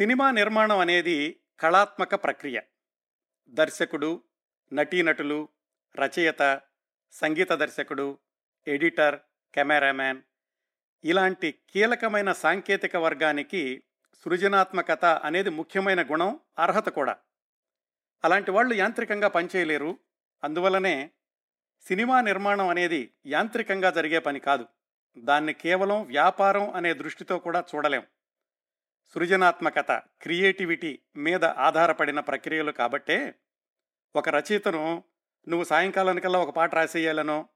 Cinema నిర్మాణం అనేది కళాత్మక ప్రక్రియ. దర్శకుడు నటీనటులు రచయిత సంగీత దర్శకుడు ఎడిటర్ కెమెరామ్యాన్ ఇలాంటి కీలకమైన సాంకేతిక వర్గానికి సృజనాత్మకత అనేది ముఖ్యమైన గుణం అర్హత కూడా. అలాంటి వాళ్ళు యాంత్రికంగా పనిచేయలేరు. అందువలనే సినిమా నిర్మాణం అనేది యాంత్రికంగా జరిగే పని కాదు. దాన్ని కేవలం వ్యాపారం అనే దృష్టితో కూడా చూడలేం. సృజనాత్మకత క్రియేటివిటీ మీద ఆధారపడిన ప్రక్రియలు కాబట్టే ఒక రచయితను నువ్వు సాయంకాలానికల్లా ఒక పాట రాసేయాలనో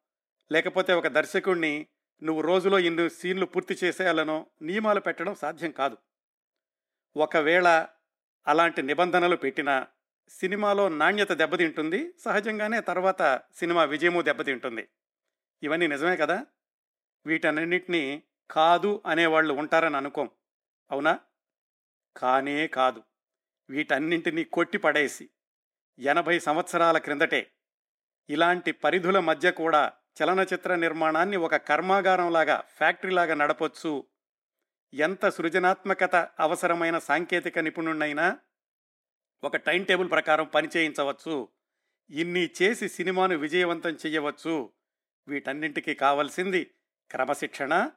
లేకపోతే ఒక దర్శకుణ్ణి నువ్వు రోజులో ఇన్ని సీన్లు పూర్తి చేసేయాలనో నియమాలు పెట్టడం సాధ్యం కాదు. ఒకవేళ అలాంటి నిబంధనలు పెట్టినా సినిమాలో నాణ్యత దెబ్బతింటుంది సహజంగానే తర్వాత సినిమా విజయము దెబ్బతింటుంది. ఇవన్నీ నిజమే కదా? వీటన్నింటినీ కాదు అనేవాళ్ళు ఉంటారని అనుకోం. అవునా? కానే కాదు. వీటన్నింటినీ కొట్టి పడేసి ఎనభై సంవత్సరాల క్రిందటే ఇలాంటి పరిధుల మధ్య కూడా చలనచిత్ర నిర్మాణాన్ని ఒక కర్మాగారంలాగా ఫ్యాక్టరీలాగా నడపొచ్చు. ఎంత సృజనాత్మకత అవసరమైన సాంకేతిక నిపుణుడైనా ఒక టైం టేబుల్ ప్రకారం పనిచేయించవచ్చు ఇన్ని చేసి సినిమాను విజయవంతం చేయవచ్చు వీటన్నింటికి కావలసింది క్రమశిక్షణ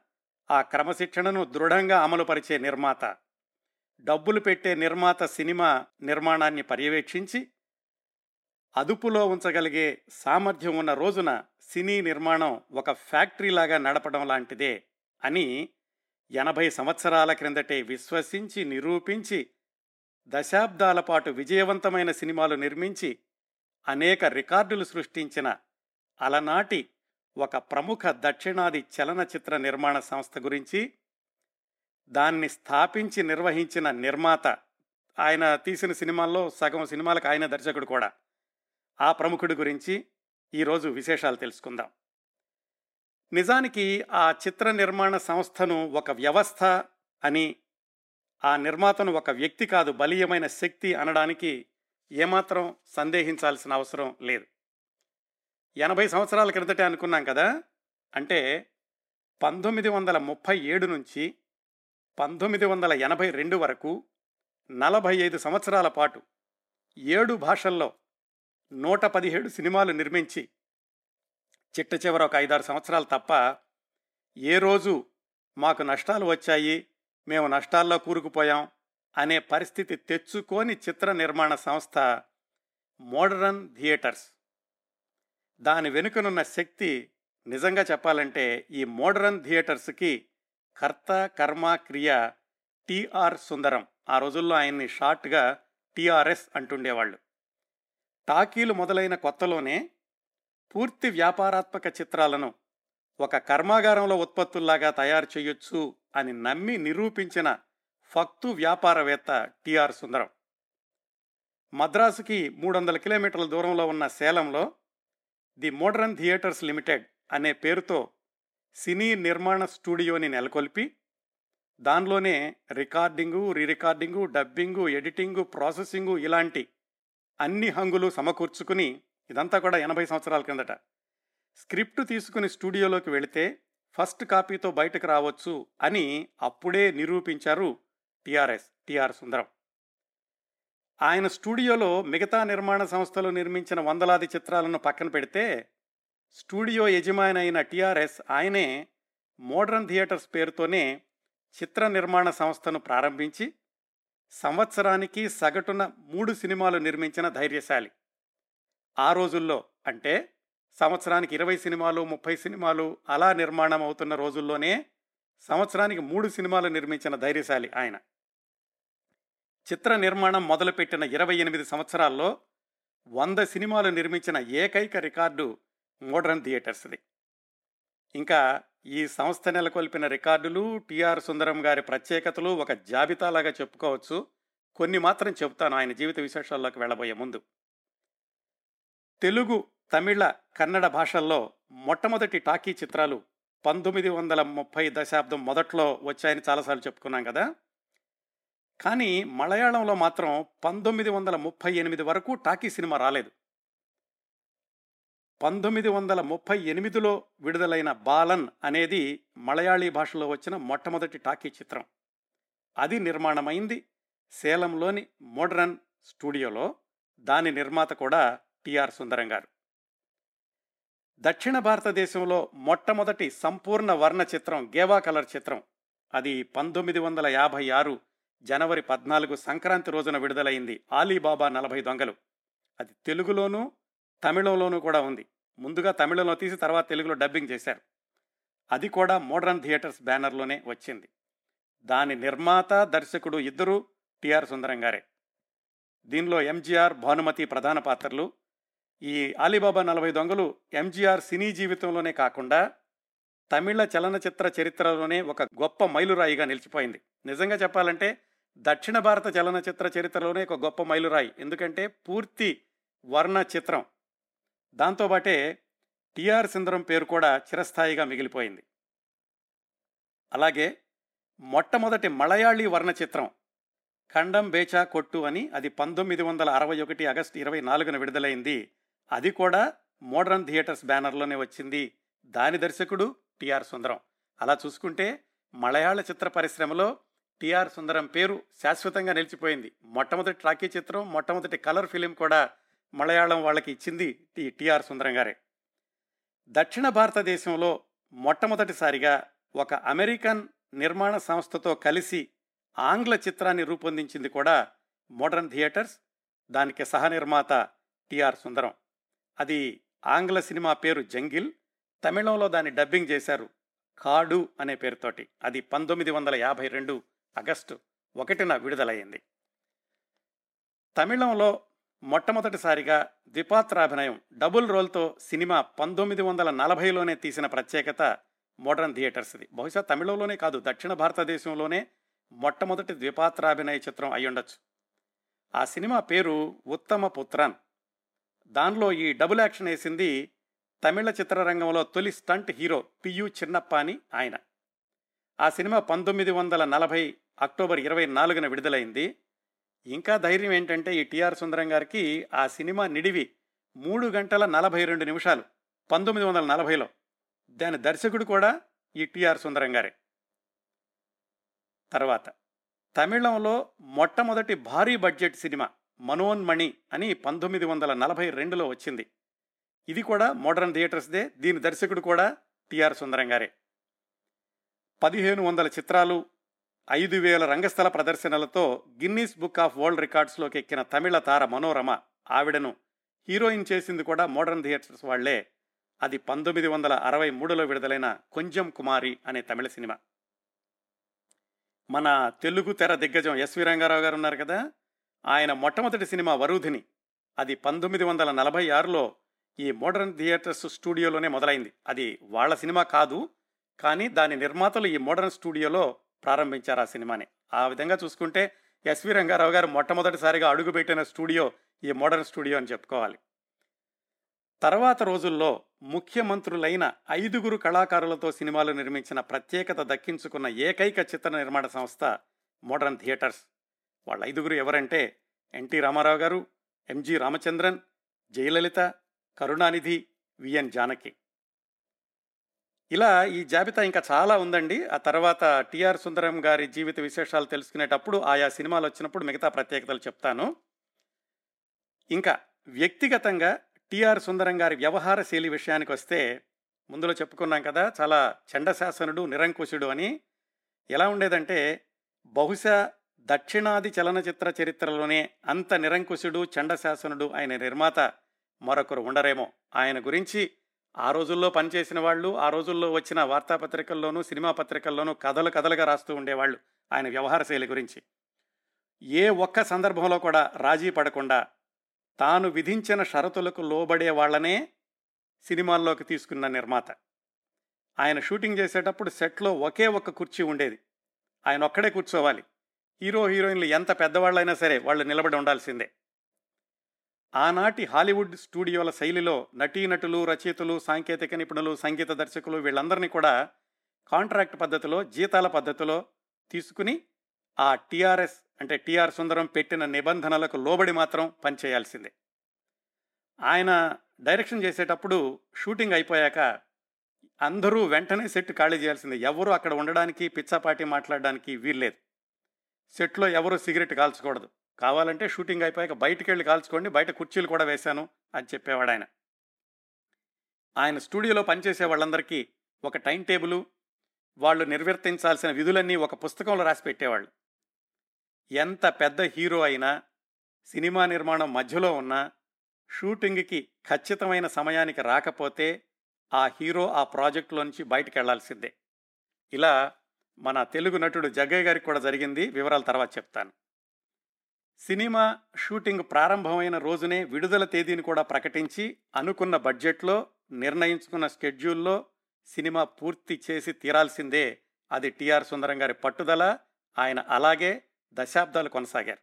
ఆ క్రమశిక్షణను దృఢంగా అమలుపరిచే నిర్మాత. డబ్బులు పెట్టే నిర్మాత సినిమా నిర్మాణాన్ని పర్యవేక్షించి అదుపులో ఉంచగలిగే సామర్థ్యం ఉన్న రోజున సినీ నిర్మాణం ఒక ఫ్యాక్టరీలాగా నడపడం లాంటిదే అని ఎనభై సంవత్సరాల క్రిందటే విశ్వసించి నిరూపించి దశాబ్దాల పాటు విజయవంతమైన సినిమాలు నిర్మించి అనేక రికార్డులు సృష్టించిన అలనాటి ఒక ప్రముఖ దక్షిణాది చలనచిత్ర నిర్మాణ సంస్థ గురించి దాన్ని స్థాపించి నిర్వహించిన నిర్మాత. ఆయన తీసిన సినిమాల్లో సగం సినిమాలకు ఆయన దర్శకుడు కూడా. ఆ ప్రముఖుడి గురించి ఈరోజు విశేషాలు తెలుసుకుందాం. నిజానికి ఆ చిత్ర నిర్మాణ సంస్థను ఒక వ్యవస్థ అని ఆ నిర్మాతను ఒక వ్యక్తి కాదు బలీయమైన శక్తి అనడానికి ఏమాత్రం సందేహించాల్సిన అవసరం లేదు. ఎనభై సంవత్సరాల క్రిందటే అనుకున్నాం కదా? అంటే పంతొమ్మిది వందల ముప్పై ఏడు నుంచి పంతొమ్మిది వందల ఎనభై రెండు వరకు నలభై ఐదు సంవత్సరాల పాటు ఏడు భాషల్లో నూట పదిహేడు సినిమాలు నిర్మించి చిట్ట చివర ఒక ఐదారు సంవత్సరాలు తప్ప ఏ రోజు మాకు నష్టాలు వచ్చాయి మేము నష్టాల్లో కూరుకుపోయాం అనే పరిస్థితి తెచ్చుకోని చిత్ర నిర్మాణ సంస్థ మోడరన్ థియేటర్స్. దాని వెనుకనున్న శక్తి నిజంగా చెప్పాలంటే ఈ మోడరన్ థియేటర్స్కి కర్త కర్మ క్రియ టిఆర్ సుందరం. ఆ రోజుల్లో ఆయన్ని షార్ట్గా టిఆర్ఎస్ అంటుండేవాళ్ళు. టాకీలు మొదలైన కొత్తలోనే పూర్తి వ్యాపారాత్మక చిత్రాలను ఒక కర్మాగారంలో ఉత్పత్తుల్లాగా తయారు చేయొచ్చు అని నమ్మి నిరూపించిన ఫక్తు వ్యాపారవేత్త టిఆర్ సుందరం. మద్రాసుకి మూడు వందల కిలోమీటర్ల దూరంలో ఉన్న సేలంలో ది మోడర్న్ థియేటర్స్ లిమిటెడ్ అనే పేరుతో సినీ నిర్మాణ స్టూడియోని నెలకొల్పి దానిలోనే recording re recording dubbing editing processing ఇలాంటి అన్ని హంగులు సమకూర్చుకుని ఇదంతా కూడా ఎనభై సంవత్సరాల కిందట. స్క్రిప్ట్ తీసుకుని స్టూడియోలోకి వెళితే ఫస్ట్ కాపీతో బయటకు రావచ్చు అని అప్పుడే నిరూపించారు టిఆర్ఎస్ టిఆర్ సుందరం. ఆయన స్టూడియోలో మిగతా నిర్మాణ సంస్థలు నిర్మించిన వందలాది చిత్రాలను పక్కన పెడితే స్టూడియో యజమాని అయిన టిఆర్ఎస్ ఆయనే మోడర్న్ థియేటర్స్ పేరుతోనే చిత్ర నిర్మాణ సంస్థను ప్రారంభించి సంవత్సరానికి సగటున మూడు సినిమాలు నిర్మించిన ధైర్యశాలి. ఆ రోజుల్లో అంటే సంవత్సరానికి ఇరవై సినిమాలు ముప్పై సినిమాలు అలా నిర్మాణం అవుతున్న రోజుల్లోనే సంవత్సరానికి మూడు సినిమాలు నిర్మించిన ధైర్యశాలి ఆయన. చిత్ర నిర్మాణం మొదలుపెట్టిన ఇరవై ఎనిమిది సంవత్సరాల్లో వంద సినిమాలు నిర్మించిన ఏకైక రికార్డు మోడర్న్ థియేటర్స్ది. ఇంకా ఈ సంస్థ నెలకొల్పిన రికార్డులు టిఆర్ సుందరం గారి ప్రత్యేకతలు ఒక జాబితాలాగా చెప్పుకోవచ్చు. కొన్ని మాత్రం చెబుతాను ఆయన జీవిత విశేషాల్లోకి వెళ్ళబోయే ముందు. తెలుగు తమిళ కన్నడ భాషల్లో మొట్టమొదటి టాకీ చిత్రాలు పంతొమ్మిది వందల ముప్పై దశాబ్దం మొదట్లో వచ్చాయని చాలాసార్లు చెప్పుకున్నాం కదా. కానీ మలయాళంలో మాత్రం పంతొమ్మిది వందల ముప్పై ఎనిమిది వరకు టాకీ సినిమా రాలేదు. పంతొమ్మిది వందల ముప్పై ఎనిమిదిలో విడుదలైన బాలన్ అనేది మలయాళీ భాషలో వచ్చిన మొట్టమొదటి టాకీ చిత్రం. అది నిర్మాణమైంది సేలంలోని మోడ్రన్ స్టూడియోలో దాని నిర్మాత కూడా టిఆర్ సుందరం గారు. దక్షిణ భారతదేశంలో మొట్టమొదటి సంపూర్ణ వర్ణ చిత్రం గేవా కలర్ చిత్రం. అది పంతొమ్మిది వందల యాభై ఆరు జనవరి పద్నాలుగు సంక్రాంతి రోజున విడుదలైంది ఆలీబాబా నలభై దొంగలు. అది తెలుగులోనూ తమిళంలోనూ కూడా ఉంది. ముందుగా తమిళంలో తీసి తర్వాత తెలుగులో డబ్బింగ్ చేశారు. అది కూడా మోడర్న్ థియేటర్స్ బ్యానర్లోనే వచ్చింది. దాని నిర్మాత దర్శకుడు ఇద్దరు టిఆర్ సుందరం గారే. దీనిలో ఎంజీఆర్ భానుమతి ప్రధాన పాత్రలు. ఈ అలీబాబా నలభై దొంగలు ఎంజీఆర్ సినీ జీవితంలోనే కాకుండా తమిళ చలనచిత్ర చరిత్రలోనే ఒక గొప్ప మైలురాయిగా నిలిచిపోయింది. నిజంగా చెప్పాలంటే దక్షిణ భారత చలనచిత్ర చరిత్రలోనే ఒక గొప్ప మైలురాయి. ఎందుకంటే పూర్తి వర్ణ చిత్రం దాంతోపాటే టిఆర్ సుందరం పేరు కూడా చిరస్థాయిగా మిగిలిపోయింది. అలాగే మొట్టమొదటి మలయాళీ వర్ణ చిత్రం ఖండం బేచా కొట్టు అని అది పంతొమ్మిది వందల అరవై ఒకటి ఆగస్టు ఇరవై నాలుగున విడుదలైంది. అది కూడా మోడర్న్ థియేటర్స్ బ్యానర్లోనే వచ్చింది. దాని దర్శకుడు టిఆర్ సుందరం. అలా చూసుకుంటే మలయాళ చిత్ర పరిశ్రమలో టిఆర్ సుందరం పేరు శాశ్వతంగా నిలిచిపోయింది. మొట్టమొదటి ట్రాకీ చిత్రం మొట్టమొదటి కలర్ ఫిలిం కూడా మలయాళం వాళ్ళకి ఇచ్చింది టి టిఆర్ సుందరం గారే. దక్షిణ భారతదేశంలో మొట్టమొదటిసారిగా ఒక అమెరికన్ నిర్మాణ సంస్థతో కలిసి ఆంగ్ల చిత్రాన్ని రూపొందించింది కూడా మోడర్న్ థియేటర్స్ దానికి సహనిర్మాత టిఆర్ సుందరం. అది ఆంగ్ల సినిమా పేరు జంగిల్ తమిళంలో దాన్ని డబ్బింగ్ చేశారు కాడు అనే పేరుతోటి. అది పంతొమ్మిది వందల యాభై రెండు ఆగస్టు ఒకటిన విడుదలయ్యింది. తమిళంలో మొట్టమొదటిసారిగా ద్విపాత్రాభినయం డబుల్ రోల్తో సినిమా పంతొమ్మిది వందల నలభైలోనే తీసిన ప్రత్యేకత మోడర్న్ థియేటర్స్ది. బహుశా తమిళంలోనే కాదు దక్షిణ భారతదేశంలోనే మొట్టమొదటి ద్విపాత్రాభినయ చిత్రం అయ్యుండొచ్చు. ఆ సినిమా పేరు ఉత్తమ పుత్రన్. దానిలో ఈ డబుల్ యాక్షన్ వేసింది తమిళ చిత్రరంగంలో తొలి స్టంట్ హీరో పియు చిన్నప్ప అని ఆయన. ఆ సినిమా పంతొమ్మిది వందల నలభై అక్టోబర్ ఇరవై నాలుగున విడుదలైంది. ఇంకా ధైర్యం ఏంటంటే ఈ టిఆర్ సుందరం గారికి ఆ సినిమా నిడివి మూడు గంటల నలభై రెండు నిమిషాలు పంతొమ్మిది వందల నలభైలో. దాని దర్శకుడు కూడా ఈ టిఆర్ సుందరం గారే. తర్వాత తమిళంలో మొట్టమొదటి భారీ బడ్జెట్ సినిమా మనోన్మణి అని పంతొమ్మిది వందల నలభై రెండులో వచ్చింది. ఇది కూడా మోడర్న్ థియేటర్స్దే దీని దర్శకుడు కూడా టిఆర్ సుందరం గారే. పదిహేను వందల చిత్రాలు ఐదు వేల రంగస్థల ప్రదర్శనలతో గిన్నీస్ బుక్ ఆఫ్ వరల్డ్ రికార్డ్స్లోకి ఎక్కిన తమిళ తార మనోరమ ఆవిడను హీరోయిన్ చేసింది కూడా మోడర్న్ థియేటర్స్ వాళ్ళే. అది పంతొమ్మిది వందల అరవై మూడులో విడుదలైన కొంచెం కుమారి అనే తమిళ సినిమా. మన తెలుగు తెర దిగ్గజం ఎస్వి రంగారావు గారు ఉన్నారు కదా? ఆయన మొట్టమొదటి సినిమా వరుధిని. అది పంతొమ్మిది వందల నలభై ఆరులో ఈ మోడర్న్ థియేటర్స్ స్టూడియోలోనే మొదలైంది. అది వాళ్ళ సినిమా కాదు కానీ దాని నిర్మాతలు ఈ మోడర్న్ స్టూడియోలో ప్రారంభించారు ఆ సినిమాని. ఆ విధంగా చూసుకుంటే ఎస్వి రంగారావు గారు మొట్టమొదటిసారిగా అడుగుపెట్టిన స్టూడియో ఈ మోడర్న్ స్టూడియో అని చెప్పుకోవాలి. తర్వాత రోజుల్లో ముఖ్యమంత్రులైన ఐదుగురు కళాకారులతో సినిమాలు నిర్మించిన ప్రత్యేకత దక్కించుకున్న ఏకైక చిత్ర నిర్మాణ సంస్థ మోడర్న్ థియేటర్స్. వాళ్ళ ఐదుగురు ఎవరంటే N T Rama Rao garu M G Ramachandran Jayalalithaa Karunanidhi V N Janaki. ఇలా ఈ జాబితా ఇంకా చాలా ఉందండి. ఆ తర్వాత టిఆర్ సుందరం గారి జీవిత విశేషాలు తెలుసుకునేటప్పుడు ఆయా సినిమాలు వచ్చినప్పుడు మిగతా ప్రత్యేకతలు చెప్తాను. ఇంకా వ్యక్తిగతంగా టిఆర్ సుందరం గారి వ్యవహార శైలి విషయానికి వస్తే ముందులో చెప్పుకున్నాం కదా చాలా చండశాసనుడు నిరంకుశుడు అని. ఎలా ఉండేదంటే బహుశా దక్షిణాది చలనచిత్ర చరిత్రలోనే అంత నిరంకుశుడు చండశాసనుడు ఆయన నిర్మాత మరొకరు ఉండరేమో. ఆయన గురించి ఆ రోజుల్లో పనిచేసిన వాళ్ళు ఆ రోజుల్లో వచ్చిన వార్తాపత్రికల్లోనూ సినిమా పత్రికల్లోనూ కథలు కథలుగా రాస్తూ ఉండేవాళ్ళు ఆయన వ్యవహార శైలి గురించి. ఏ ఒక్క సందర్భంలో కూడా రాజీ పడకుండా తాను విధించిన షరతులకు లోబడే వాళ్ళనే సినిమాల్లోకి తీసుకున్న నిర్మాత. ఆయన షూటింగ్ చేసేటప్పుడు సెట్లో ఒకే ఒక్క కుర్చీ ఉండేది. ఆయన ఒక్కడే కూర్చోవాలి. హీరో హీరోయిన్లు ఎంత పెద్దవాళ్ళైనా సరే వాళ్ళు నిలబడి ఉండాల్సిందే. ఆనాటి హాలీవుడ్ స్టూడియోల శైలిలో నటీనటులు రచయితలు సాంకేతిక నిపుణులు సంగీత దర్శకులు వీళ్ళందరినీ కూడా కాంట్రాక్ట్ పద్ధతిలో జీతాల పద్ధతిలో తీసుకుని ఆ టీఆర్ఎస్ అంటే టీఆర్ సుందరం పెట్టిన నిబంధనలకు లోబడి మాత్రం పనిచేయాల్సిందే. ఆయన డైరెక్షన్ చేసేటప్పుడు షూటింగ్ అయిపోయాక అందరూ వెంటనే సెట్ ఖాళీ చేయాల్సిందే. ఎవరు అక్కడ ఉండడానికి పిచ్చాపాటి మాట్లాడడానికి వీల్లేదు. సెట్లో ఎవరు సిగరెట్ కాల్చకూడదు. కావాలంటే షూటింగ్ అయిపోయాక బయటికి వెళ్ళి కాల్చుకోండి బయట కుర్చీలు కూడా వేశాను అని చెప్పేవాడు ఆయన ఆయన స్టూడియోలో పనిచేసే వాళ్ళందరికీ ఒక టైం టేబుల్ వాళ్ళు నిర్వర్తించాల్సిన విధులన్నీ ఒక పుస్తకంలో రాసి పెట్టేవాళ్ళు. ఎంత పెద్ద హీరో అయినా సినిమా నిర్మాణం మధ్యలో ఉన్నా షూటింగ్కి ఖచ్చితమైన సమయానికి రాకపోతే ఆ హీరో ఆ ప్రాజెక్టులో నుంచి బయటకు వెళ్ళాల్సిందే ఇలా మన తెలుగు నటుడు జగ్గయ్య గారికి కూడా జరిగింది వివరాల తర్వాత చెప్తాను. సినిమా షూటింగ్ ప్రారంభమైన రోజునే విడుదల తేదీని కూడా ప్రకటించి అనుకున్న బడ్జెట్లో నిర్ణయించుకున్న స్కెడ్యూల్లో సినిమా పూర్తి చేసి తీరాల్సిందే. అది టిఆర్ సుందరం గారి పట్టుదల ఆయన అలాగే దశాబ్దాలు కొనసాగారు.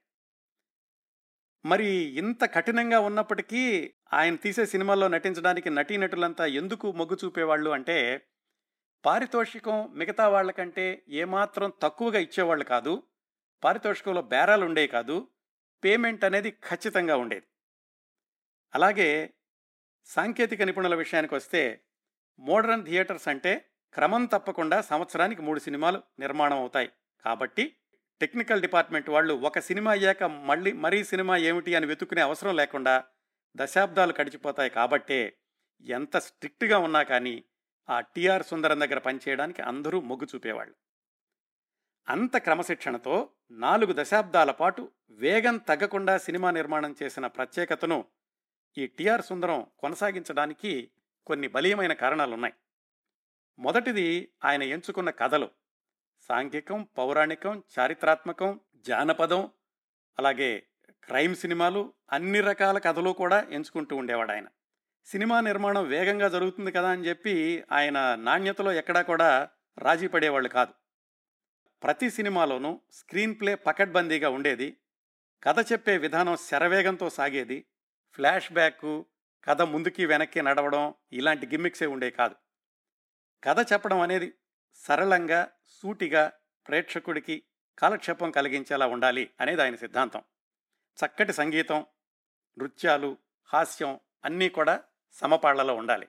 మరి ఇంత కఠినంగా ఉన్నప్పటికీ ఆయన తీసే సినిమాల్లో నటించడానికి నటీనటులంతా ఎందుకు మొగ్గు చూపేవాళ్ళు అంటే పారితోషికం మిగతా వాళ్ళకంటే ఏమాత్రం తక్కువగా ఇచ్చేవాళ్ళు కాదు పారితోషికంలో బేరాలు ఉండేవి కాదు పేమెంట్ అనేది ఖచ్చితంగా ఉండేది. అలాగే సాంకేతిక నిపుణుల విషయానికి వస్తే మోడర్న్ థియేటర్స్ అంటే క్రమం తప్పకుండా సంవత్సరానికి మూడు సినిమాలు నిర్మాణం అవుతాయి. కాబట్టి టెక్నికల్ డిపార్ట్మెంట్ వాళ్ళు ఒక సినిమా అయ్యాక మళ్ళీ మరీ సినిమా ఏమిటి అని వెతుక్కునే అవసరం లేకుండా దశాబ్దాలు గడిచిపోతాయి కాబట్టే ఎంత స్ట్రిక్ట్గా ఉన్నా కానీ ఆ టిఆర్ సుందరం దగ్గర పనిచేయడానికి అందరూ మొగ్గు చూపేవాళ్ళు. అంత క్రమశిక్షణతో నాలుగు దశాబ్దాల పాటు వేగం తగ్గకుండా సినిమా నిర్మాణం చేసిన ప్రత్యేకతను ఈ టిఆర్ సుందరం కొనసాగించడానికి కొన్ని బలీయమైన కారణాలున్నాయి. మొదటిది ఆయన ఎంచుకున్న కథలు. సాంఘికం పౌరాణికం చారిత్రాత్మకం జానపదం అలాగే క్రైమ్ సినిమాలు అన్ని రకాల కథలు కూడా ఎంచుకుంటూ ఉండేవాడు ఆయన సినిమా నిర్మాణం వేగంగా జరుగుతుంది కదా అని చెప్పి ఆయన నాణ్యతలో ఎక్కడా కూడా రాజీ పడేవాళ్ళు కాదు. ప్రతి సినిమాలోనూ స్క్రీన్ ప్లే పకడ్బందీగా ఉండేది. కథ చెప్పే విధానం శరవేగంతో సాగేది. ఫ్లాష్ బ్యాక్ కథ ముందుకి వెనక్కి నడవడం ఇలాంటి గిమ్మిక్సే ఉండే కాదు. కథ చెప్పడం అనేది సరళంగా సూటిగా ప్రేక్షకుడికి కాలక్షేపం కలిగించేలా ఉండాలి అనేది ఆయన సిద్ధాంతం. చక్కటి సంగీతం నృత్యాలు హాస్యం అన్నీ కూడా సమపాళ్ళలో ఉండాలి.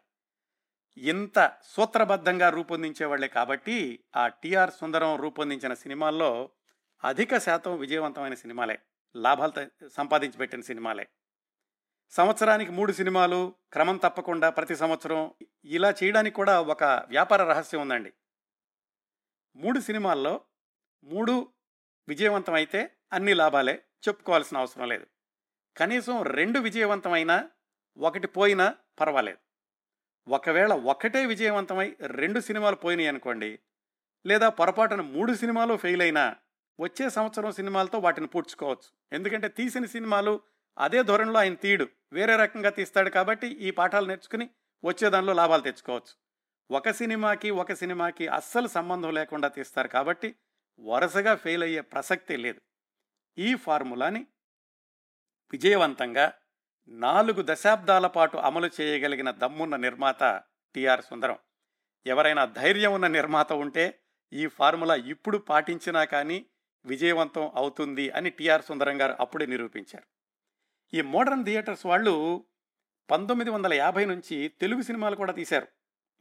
ఇంత సూత్రబద్ధంగా రూపొందించేవాళ్ళే కాబట్టి ఆ టిఆర్ సుందరం రూపొందించిన సినిమాల్లో అధిక శాతం విజయవంతమైన సినిమాలే. లాభాలు సంపాదించి పెట్టిన సినిమాలే. సంవత్సరానికి మూడు సినిమాలు క్రమం తప్పకుండా ప్రతి సంవత్సరం ఇలా చేయడానికి కూడా ఒక వ్యాపార రహస్యం ఉందండి. మూడు సినిమాల్లో మూడు విజయవంతమైతే అన్ని లాభాలే చెప్పుకోవాల్సిన అవసరం లేదు. కనీసం రెండు విజయవంతమైనా ఒకటి పోయినా పర్వాలేదు. ఒకవేళ ఒకటే విజయవంతమై రెండు సినిమాలు పోయినాయి అనుకోండి లేదా పొరపాటున మూడు సినిమాలు ఫెయిల్ అయినా వచ్చే సంవత్సరం సినిమాలతో వాటిని పూడ్చుకోవచ్చు. ఎందుకంటే తీసిన సినిమాలు అదే ధోరణిలో ఆయన తీయడు. వేరే రకంగా తీస్తాడు కాబట్టి ఈ పాఠాలు నేర్చుకుని వచ్చే దానిలో లాభాలు తెచ్చుకోవచ్చు. ఒక సినిమాకి ఒక సినిమాకి అస్సలు సంబంధం లేకుండా తీస్తారు కాబట్టి వరుసగా ఫెయిల్ అయ్యే ప్రసక్తే లేదు. ఈ ఫార్ములాని విజయవంతంగా నాలుగు దశాబ్దాల పాటు అమలు చేయగలిగిన దమ్మున్న నిర్మాత టిఆర్ సుందరం. ఎవరైనా ధైర్యం ఉన్న నిర్మాత ఉంటే ఈ ఫార్ములా ఇప్పుడు పాటించినా కానీ విజయవంతం అవుతుంది అని టిఆర్ సుందరం గారు అప్పుడే నిరూపించారు. ఈ మోడర్న్ థియేటర్స్ వాళ్ళు పంతొమ్మిది వందల యాభై నుంచి తెలుగు సినిమాలు కూడా తీశారు.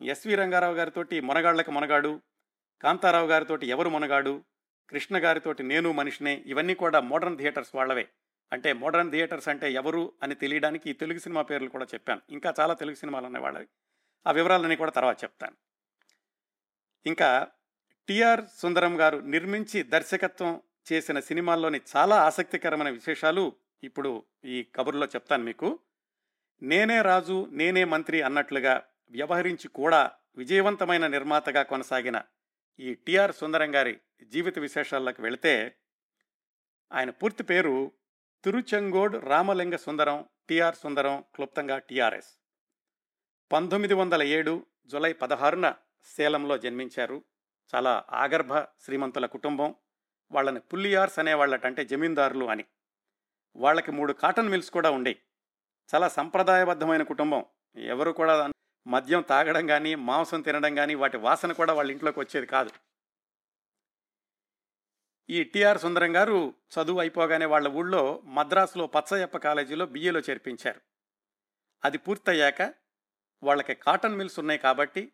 ఎస్వి రంగారావు గారితో మొనగాళ్ళకు మొనగాడు కాంతారావు గారితోటి ఎవరు మొనగాడు కృష్ణ గారితోటి నేను మనిషినే ఇవన్నీ కూడా మోడర్న్ థియేటర్స్ వాళ్ళవే. అంటే మోడర్న్ థియేటర్స్ అంటే ఎవరు అని తెలియడానికి ఈ తెలుగు సినిమా పేర్లు కూడా చెప్పాను. ఇంకా చాలా తెలుగు సినిమాలు ఉన్నాయి వాళ్ళవి ఆ వివరాలన్నీ కూడా తర్వాత చెప్తాను. ఇంకా టిఆర్ సుందరం గారు నిర్మించి దర్శకత్వం చేసిన సినిమాల్లోని చాలా ఆసక్తికరమైన విశేషాలు ఇప్పుడు ఈ కబుర్లో చెప్తాను మీకు. నేనే రాజు నేనే మంత్రి అన్నట్లుగా వ్యవహరించి కూడా విజయవంతమైన నిర్మాతగా కొనసాగిన ఈ టిఆర్ సుందరం గారి జీవిత విశేషాల్లోకి వెళితే ఆయన పూర్తి పేరు తిరుచెంగోడ్ రామలింగ సుందరం టిఆర్ సుందరం క్లుప్తంగా టిఆర్ఎస్ పంతొమ్మిది వందల ఏడు జులై పదహారున సేలంలో జన్మించారు. చాలా ఆగర్భ శ్రీమంతుల కుటుంబం. వాళ్ళని పుల్లియార్స్ అనేవాళ్ళట అంటే జమీందారులు అని. వాళ్ళకి మూడు కాటన్ మిల్స్ కూడా ఉండేవి చాలా సంప్రదాయబద్ధమైన కుటుంబం. ఎవరు కూడా మద్యం తాగడం కానీ మాంసం తినడం కానీ వాటి వాసన కూడా వాళ్ళ ఇంట్లోకి వచ్చేది కాదు. ఈ టిఆర్ సుందరం గారు చదువు అయిపోగానే వాళ్ళ ఊళ్ళో మద్రాసులో పచ్చయ్యప్ప కాలేజీలో బిఏలో చేర్పించారు. అది పూర్తయ్యాక వాళ్ళకి కాటన్ మిల్స్ ఉన్నాయి కాబట్టి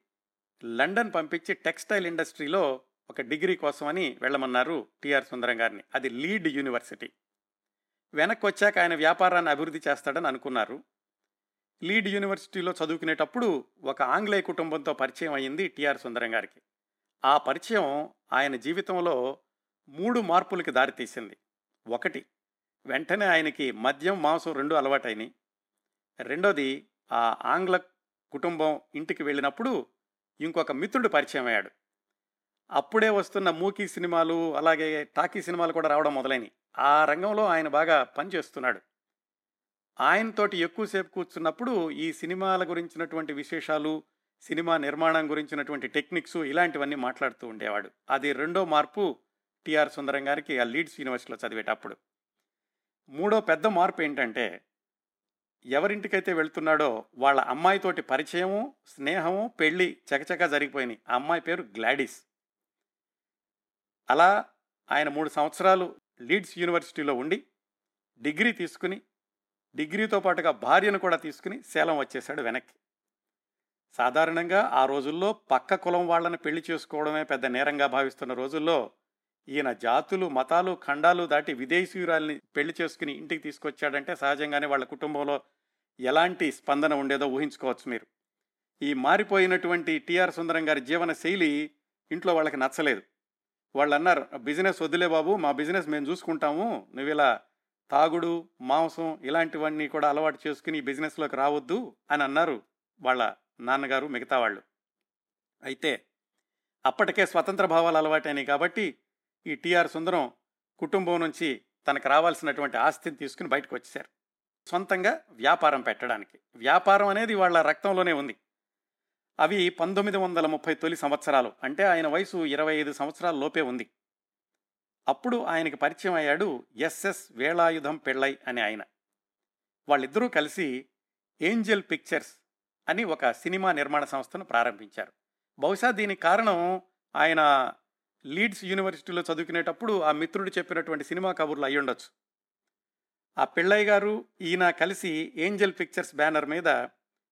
లండన్ పంపించి టెక్స్టైల్ ఇండస్ట్రీలో ఒక డిగ్రీ కోసమని వెళ్ళమన్నారు టిఆర్ సుందరం గారిని. అది లీడ్ యూనివర్సిటీ. వెనక్కి వచ్చాక ఆయన వ్యాపారాన్ని అభివృద్ధి చేస్తాడని అనుకున్నారు. లీడ్ యూనివర్సిటీలో చదువుకునేటప్పుడు ఒక ఆంగ్లేయ కుటుంబంతో పరిచయం అయ్యింది టిఆర్ సుందరం గారికి. ఆ పరిచయం ఆయన జీవితంలో మూడు మార్పులకి దారితీసింది ఒకటి వెంటనే ఆయనకి మద్యం మాంసం రెండు అలవాటైనాయి. రెండోది ఆ ఆంగ్ల కుటుంబం ఇంటికి వెళ్ళినప్పుడు ఇంకొక మిత్రుడు పరిచయం అయ్యాడు. అప్పుడే వస్తున్న మూకీ సినిమాలు అలాగే టాకీ సినిమాలు కూడా రావడం మొదలైనవి ఆ రంగంలో ఆయన బాగా పనిచేస్తున్నాడు. ఆయనతోటి ఎక్కువసేపు కూర్చున్నప్పుడు ఈ సినిమాల గురించినటువంటి విశేషాలు సినిమా నిర్మాణం గురించినటువంటి టెక్నిక్స్ ఇలాంటివన్నీ మాట్లాడుతూ ఉండేవాడు. అది రెండో మార్పు టిఆర్ సుందరం గారికి ఆ లీడ్స్ యూనివర్సిటీలో చదివేటప్పుడు. మూడో పెద్ద మార్పు ఏంటంటే ఎవరింటికైతే వెళ్తున్నాడో వాళ్ళ అమ్మాయితోటి పరిచయము స్నేహము పెళ్ళి చకచకా జరిగిపోయినాయి. ఆ అమ్మాయి పేరు గ్లాడిస్. అలా ఆయన మూడు సంవత్సరాలు లీడ్స్ యూనివర్సిటీలో ఉండి డిగ్రీ తీసుకుని డిగ్రీతో పాటుగా భార్యను కూడా తీసుకుని సేలం వచ్చేశాడు వెనక్కి. సాధారణంగా ఆ రోజుల్లో పక్క కులం వాళ్ళని పెళ్ళి చేసుకోవడమే పెద్ద నేరంగా భావిస్తున్న రోజుల్లో ఈయన జాతులు మతాలు ఖండాలు దాటి విదేశీయురాల్ని పెళ్ళి చేసుకుని ఇంటికి తీసుకొచ్చాడంటే సహజంగానే వాళ్ళ కుటుంబంలో ఎలాంటి స్పందన ఉండేదో ఊహించుకోవచ్చు మీరు. ఈ మారిపోయినటువంటి టిఆర్ సుందరం గారి జీవన శైలి ఇంట్లో వాళ్ళకి నచ్చలేదు. వాళ్ళు అన్నారు బిజినెస్ వదిలే బాబు మా బిజినెస్ మేము చూసుకుంటాము. నువ్వు ఇలా తాగుడు మాంసం ఇలాంటివన్నీ కూడా అలవాటు చేసుకుని బిజినెస్లోకి రావద్దు అని అన్నారు వాళ్ళ నాన్నగారు మిగతా వాళ్ళు. అయితే అప్పటికే స్వతంత్ర భావాలు అలవాటైనాయి కాబట్టి ఈ టిఆర్ సుందరం కుటుంబం నుంచి తనకు రావాల్సినటువంటి ఆస్తిని తీసుకుని బయటకు వచ్చేశారు. సొంతంగా వ్యాపారం పెట్టడానికి. వ్యాపారం అనేది వాళ్ళ రక్తంలోనే ఉంది. అవి పంతొమ్మిది వందల ముప్పై తొలి సంవత్సరాలు. అంటే ఆయన వయసు ఇరవై ఐదు సంవత్సరాల లోపే ఉంది. అప్పుడు ఆయనకి పరిచయం అయ్యాడు ఎస్ఎస్ వేళాయుధం పెళ్ళై అనే ఆయన. వాళ్ళిద్దరూ కలిసి ఏంజల్ పిక్చర్స్ అని ఒక సినిమా నిర్మాణ సంస్థను ప్రారంభించారు. బహుశా దీనికి కారణం ఆయన లీడ్స్ యూనివర్సిటీలో చదువుకునేటప్పుడు ఆ మిత్రుడు చెప్పినటువంటి సినిమా కబుర్లు అయ్యుండొచ్చు ఆ పిళ్ళయ్య గారు ఈయన కలిసి ఏంజల్ పిక్చర్స్ బ్యానర్ మీద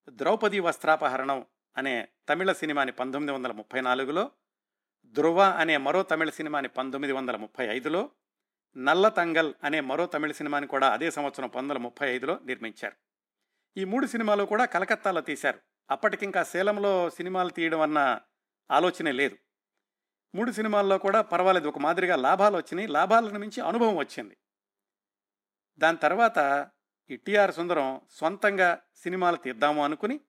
ద్రౌపది వస్త్రాపహరణం అనే తమిళ సినిమాని పంతొమ్మిది వందల ముప్పై నాలుగులో ధ్రువ అనే మరో తమిళ సినిమాని పంతొమ్మిది వందల ముప్పై ఐదులో నల్ల తంగల్ అనే మరో తమిళ సినిమాని కూడా అదే సంవత్సరం పంతొమ్మిది వందల ముప్పై ఐదులో నిర్మించారు. ఈ మూడు సినిమాలు కూడా కలకత్తాలో తీశారు. అప్పటికింకా సేలంలో సినిమాలు తీయడం అన్న ఆలోచనే లేదు. మూడు సినిమాల్లో కూడా పర్వాలేదు ఒక మాదిరిగా లాభాలు వచ్చినాయి లాభాలను మించి అనుభవం వచ్చింది. దాని తర్వాత ఈ టిఆర్ సుందరం సొంతంగా సినిమాలు తీద్దాము అనుకుని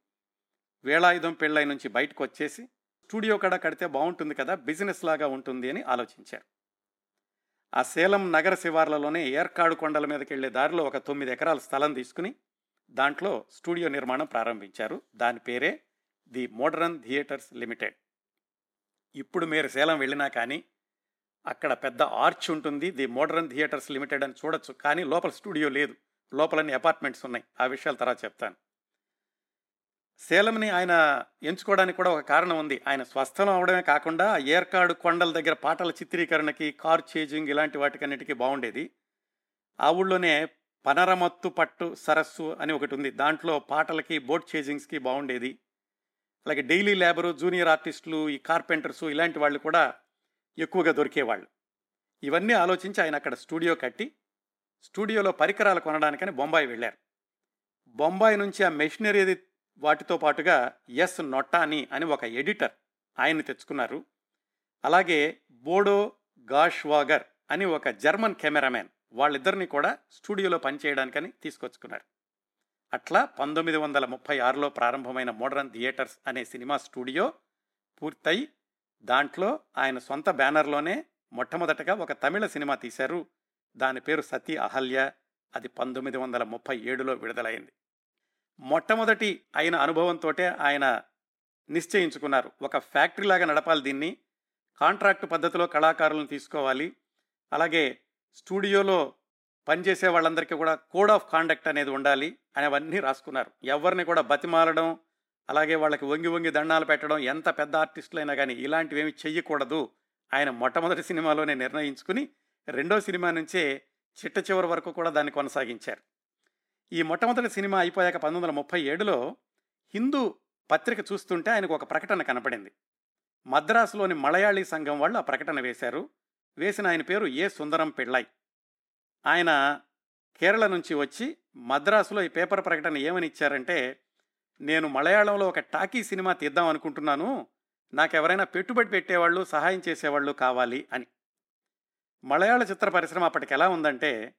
వేళాయుధం పెళ్ళై నుంచి బయటకు వచ్చేసి స్టూడియో కడ కడితే బాగుంటుంది కదా బిజినెస్ లాగా ఉంటుంది అని ఆలోచించారు. ఆ సేలం నగర శివార్లలోనే ఏర్కాడు కొండల మీదకి వెళ్ళే దారిలో ఒక తొమ్మిది ఎకరాల స్థలం తీసుకుని దాంట్లో స్టూడియో నిర్మాణం ప్రారంభించారు. దాని పేరే ది మోడరన్ థియేటర్స్ లిమిటెడ్. ఇప్పుడు మీరు సేలం వెళ్ళినా కానీ అక్కడ పెద్ద ఆర్చ్ ఉంటుంది. ది మోడర్న్ థియేటర్స్ లిమిటెడ్ అని చూడొచ్చు. కానీ లోపల స్టూడియో లేదు. లోపలన్నీ అపార్ట్మెంట్స్ ఉన్నాయి. ఆ విషయాలు తర్వాత చెప్తాను. సేలంని ఆయన ఎంచుకోవడానికి కూడా ఒక కారణం ఉంది. ఆయన స్వస్థలం అవడమే కాకుండా ఏర్కాడు కొండల దగ్గర పాటల చిత్రీకరణకి కార్ చేజింగ్ ఇలాంటి వాటికన్నిటికీ బాగుండేది. ఆ ఊళ్ళోనే పనరమత్తు పట్టు సరస్సు అని ఒకటి ఉంది. దాంట్లో పాటలకి బోట్ చేజింగ్స్కి బాగుండేది. అలాగే డైలీ లేబరు జూనియర్ ఆర్టిస్టులు ఈ కార్పెంటర్సు ఇలాంటి వాళ్ళు కూడా ఎక్కువగా దొరికేవాళ్ళు. ఇవన్నీ ఆలోచించి ఆయన అక్కడ స్టూడియో కట్టి స్టూడియోలో పరికరాలు కొనడానికని బొంబాయి వెళ్ళారు. బొంబాయి నుంచి ఆ మెషినరీ వాటితో పాటుగా ఎస్ నొట్టాని అని ఒక ఎడిటర్ ఆయన్ని తెచ్చుకున్నారు. అలాగే బోడో గాష్వాగర్ అని ఒక జర్మన్ కెమెరామెన్ వాళ్ళిద్దరిని కూడా స్టూడియోలో పనిచేయడానికని తీసుకొచ్చుకున్నారు. అట్లా పంతొమ్మిది వందల ముప్పై ఆరులో ప్రారంభమైన మోడర్న్ థియేటర్స్ అనే సినిమా స్టూడియో పూర్తయి దాంట్లో ఆయన సొంత బ్యానర్లోనే మొట్టమొదటగా ఒక తమిళ సినిమా తీశారు. దాని పేరు సతీ అహల్య. అది పంతొమ్మిది వందల ముప్పై ఏడులో విడుదలైంది. మొట్టమొదటి ఆయన అనుభవంతో ఆయన నిశ్చయించుకున్నారు. ఒక ఫ్యాక్టరీ లాగా నడపాలి దీన్ని. కాంట్రాక్ట్ పద్ధతిలో కళాకారులను తీసుకోవాలి. అలాగే స్టూడియోలో పనిచేసే వాళ్ళందరికీ కూడా కోడ్ ఆఫ్ కాండక్ట్ అనేది ఉండాలి అనేవన్నీ రాసుకున్నారు. ఎవరిని కూడా బతిమాలడం అలాగే వాళ్ళకి వంగి వంగి దండాలు పెట్టడం ఎంత పెద్ద ఆర్టిస్టులైనా కానీ ఇలాంటివి ఏమి చెయ్యకూడదు ఆయన మొట్టమొదటి సినిమాలోనే నిర్ణయించుకుని రెండో సినిమా నుంచే చిట్ట చివరి వరకు కూడా దాన్ని కొనసాగించారు. ఈ మొట్టమొదటి సినిమా అయిపోయాక పంతొమ్మిది వందల ముప్పై ఏడులో హిందూ పత్రిక చూస్తుంటే ఆయనకు ఒక ప్రకటన కనపడింది. మద్రాసులోని మలయాళీ సంఘం వాళ్ళు ఆ ప్రకటన వేశారు. వేసిన ఆయన పేరు ఏ సుందరం పిళ్ళై. ఆయన కేరళ నుంచి వచ్చి మద్రాసులో ఈ పేపర్ ప్రకటన ఏమని ఇచ్చారంటే నేను మలయాళంలో ఒక టాకీ సినిమా తీద్దాం అనుకుంటున్నాను. నాకు ఎవరైనా పెట్టుబడి పెట్టేవాళ్ళు సహాయం చేసేవాళ్ళు కావాలి అని. మలయాళ చిత్ర పరిశ్రమ అప్పటికి ఎలా ఉందంటే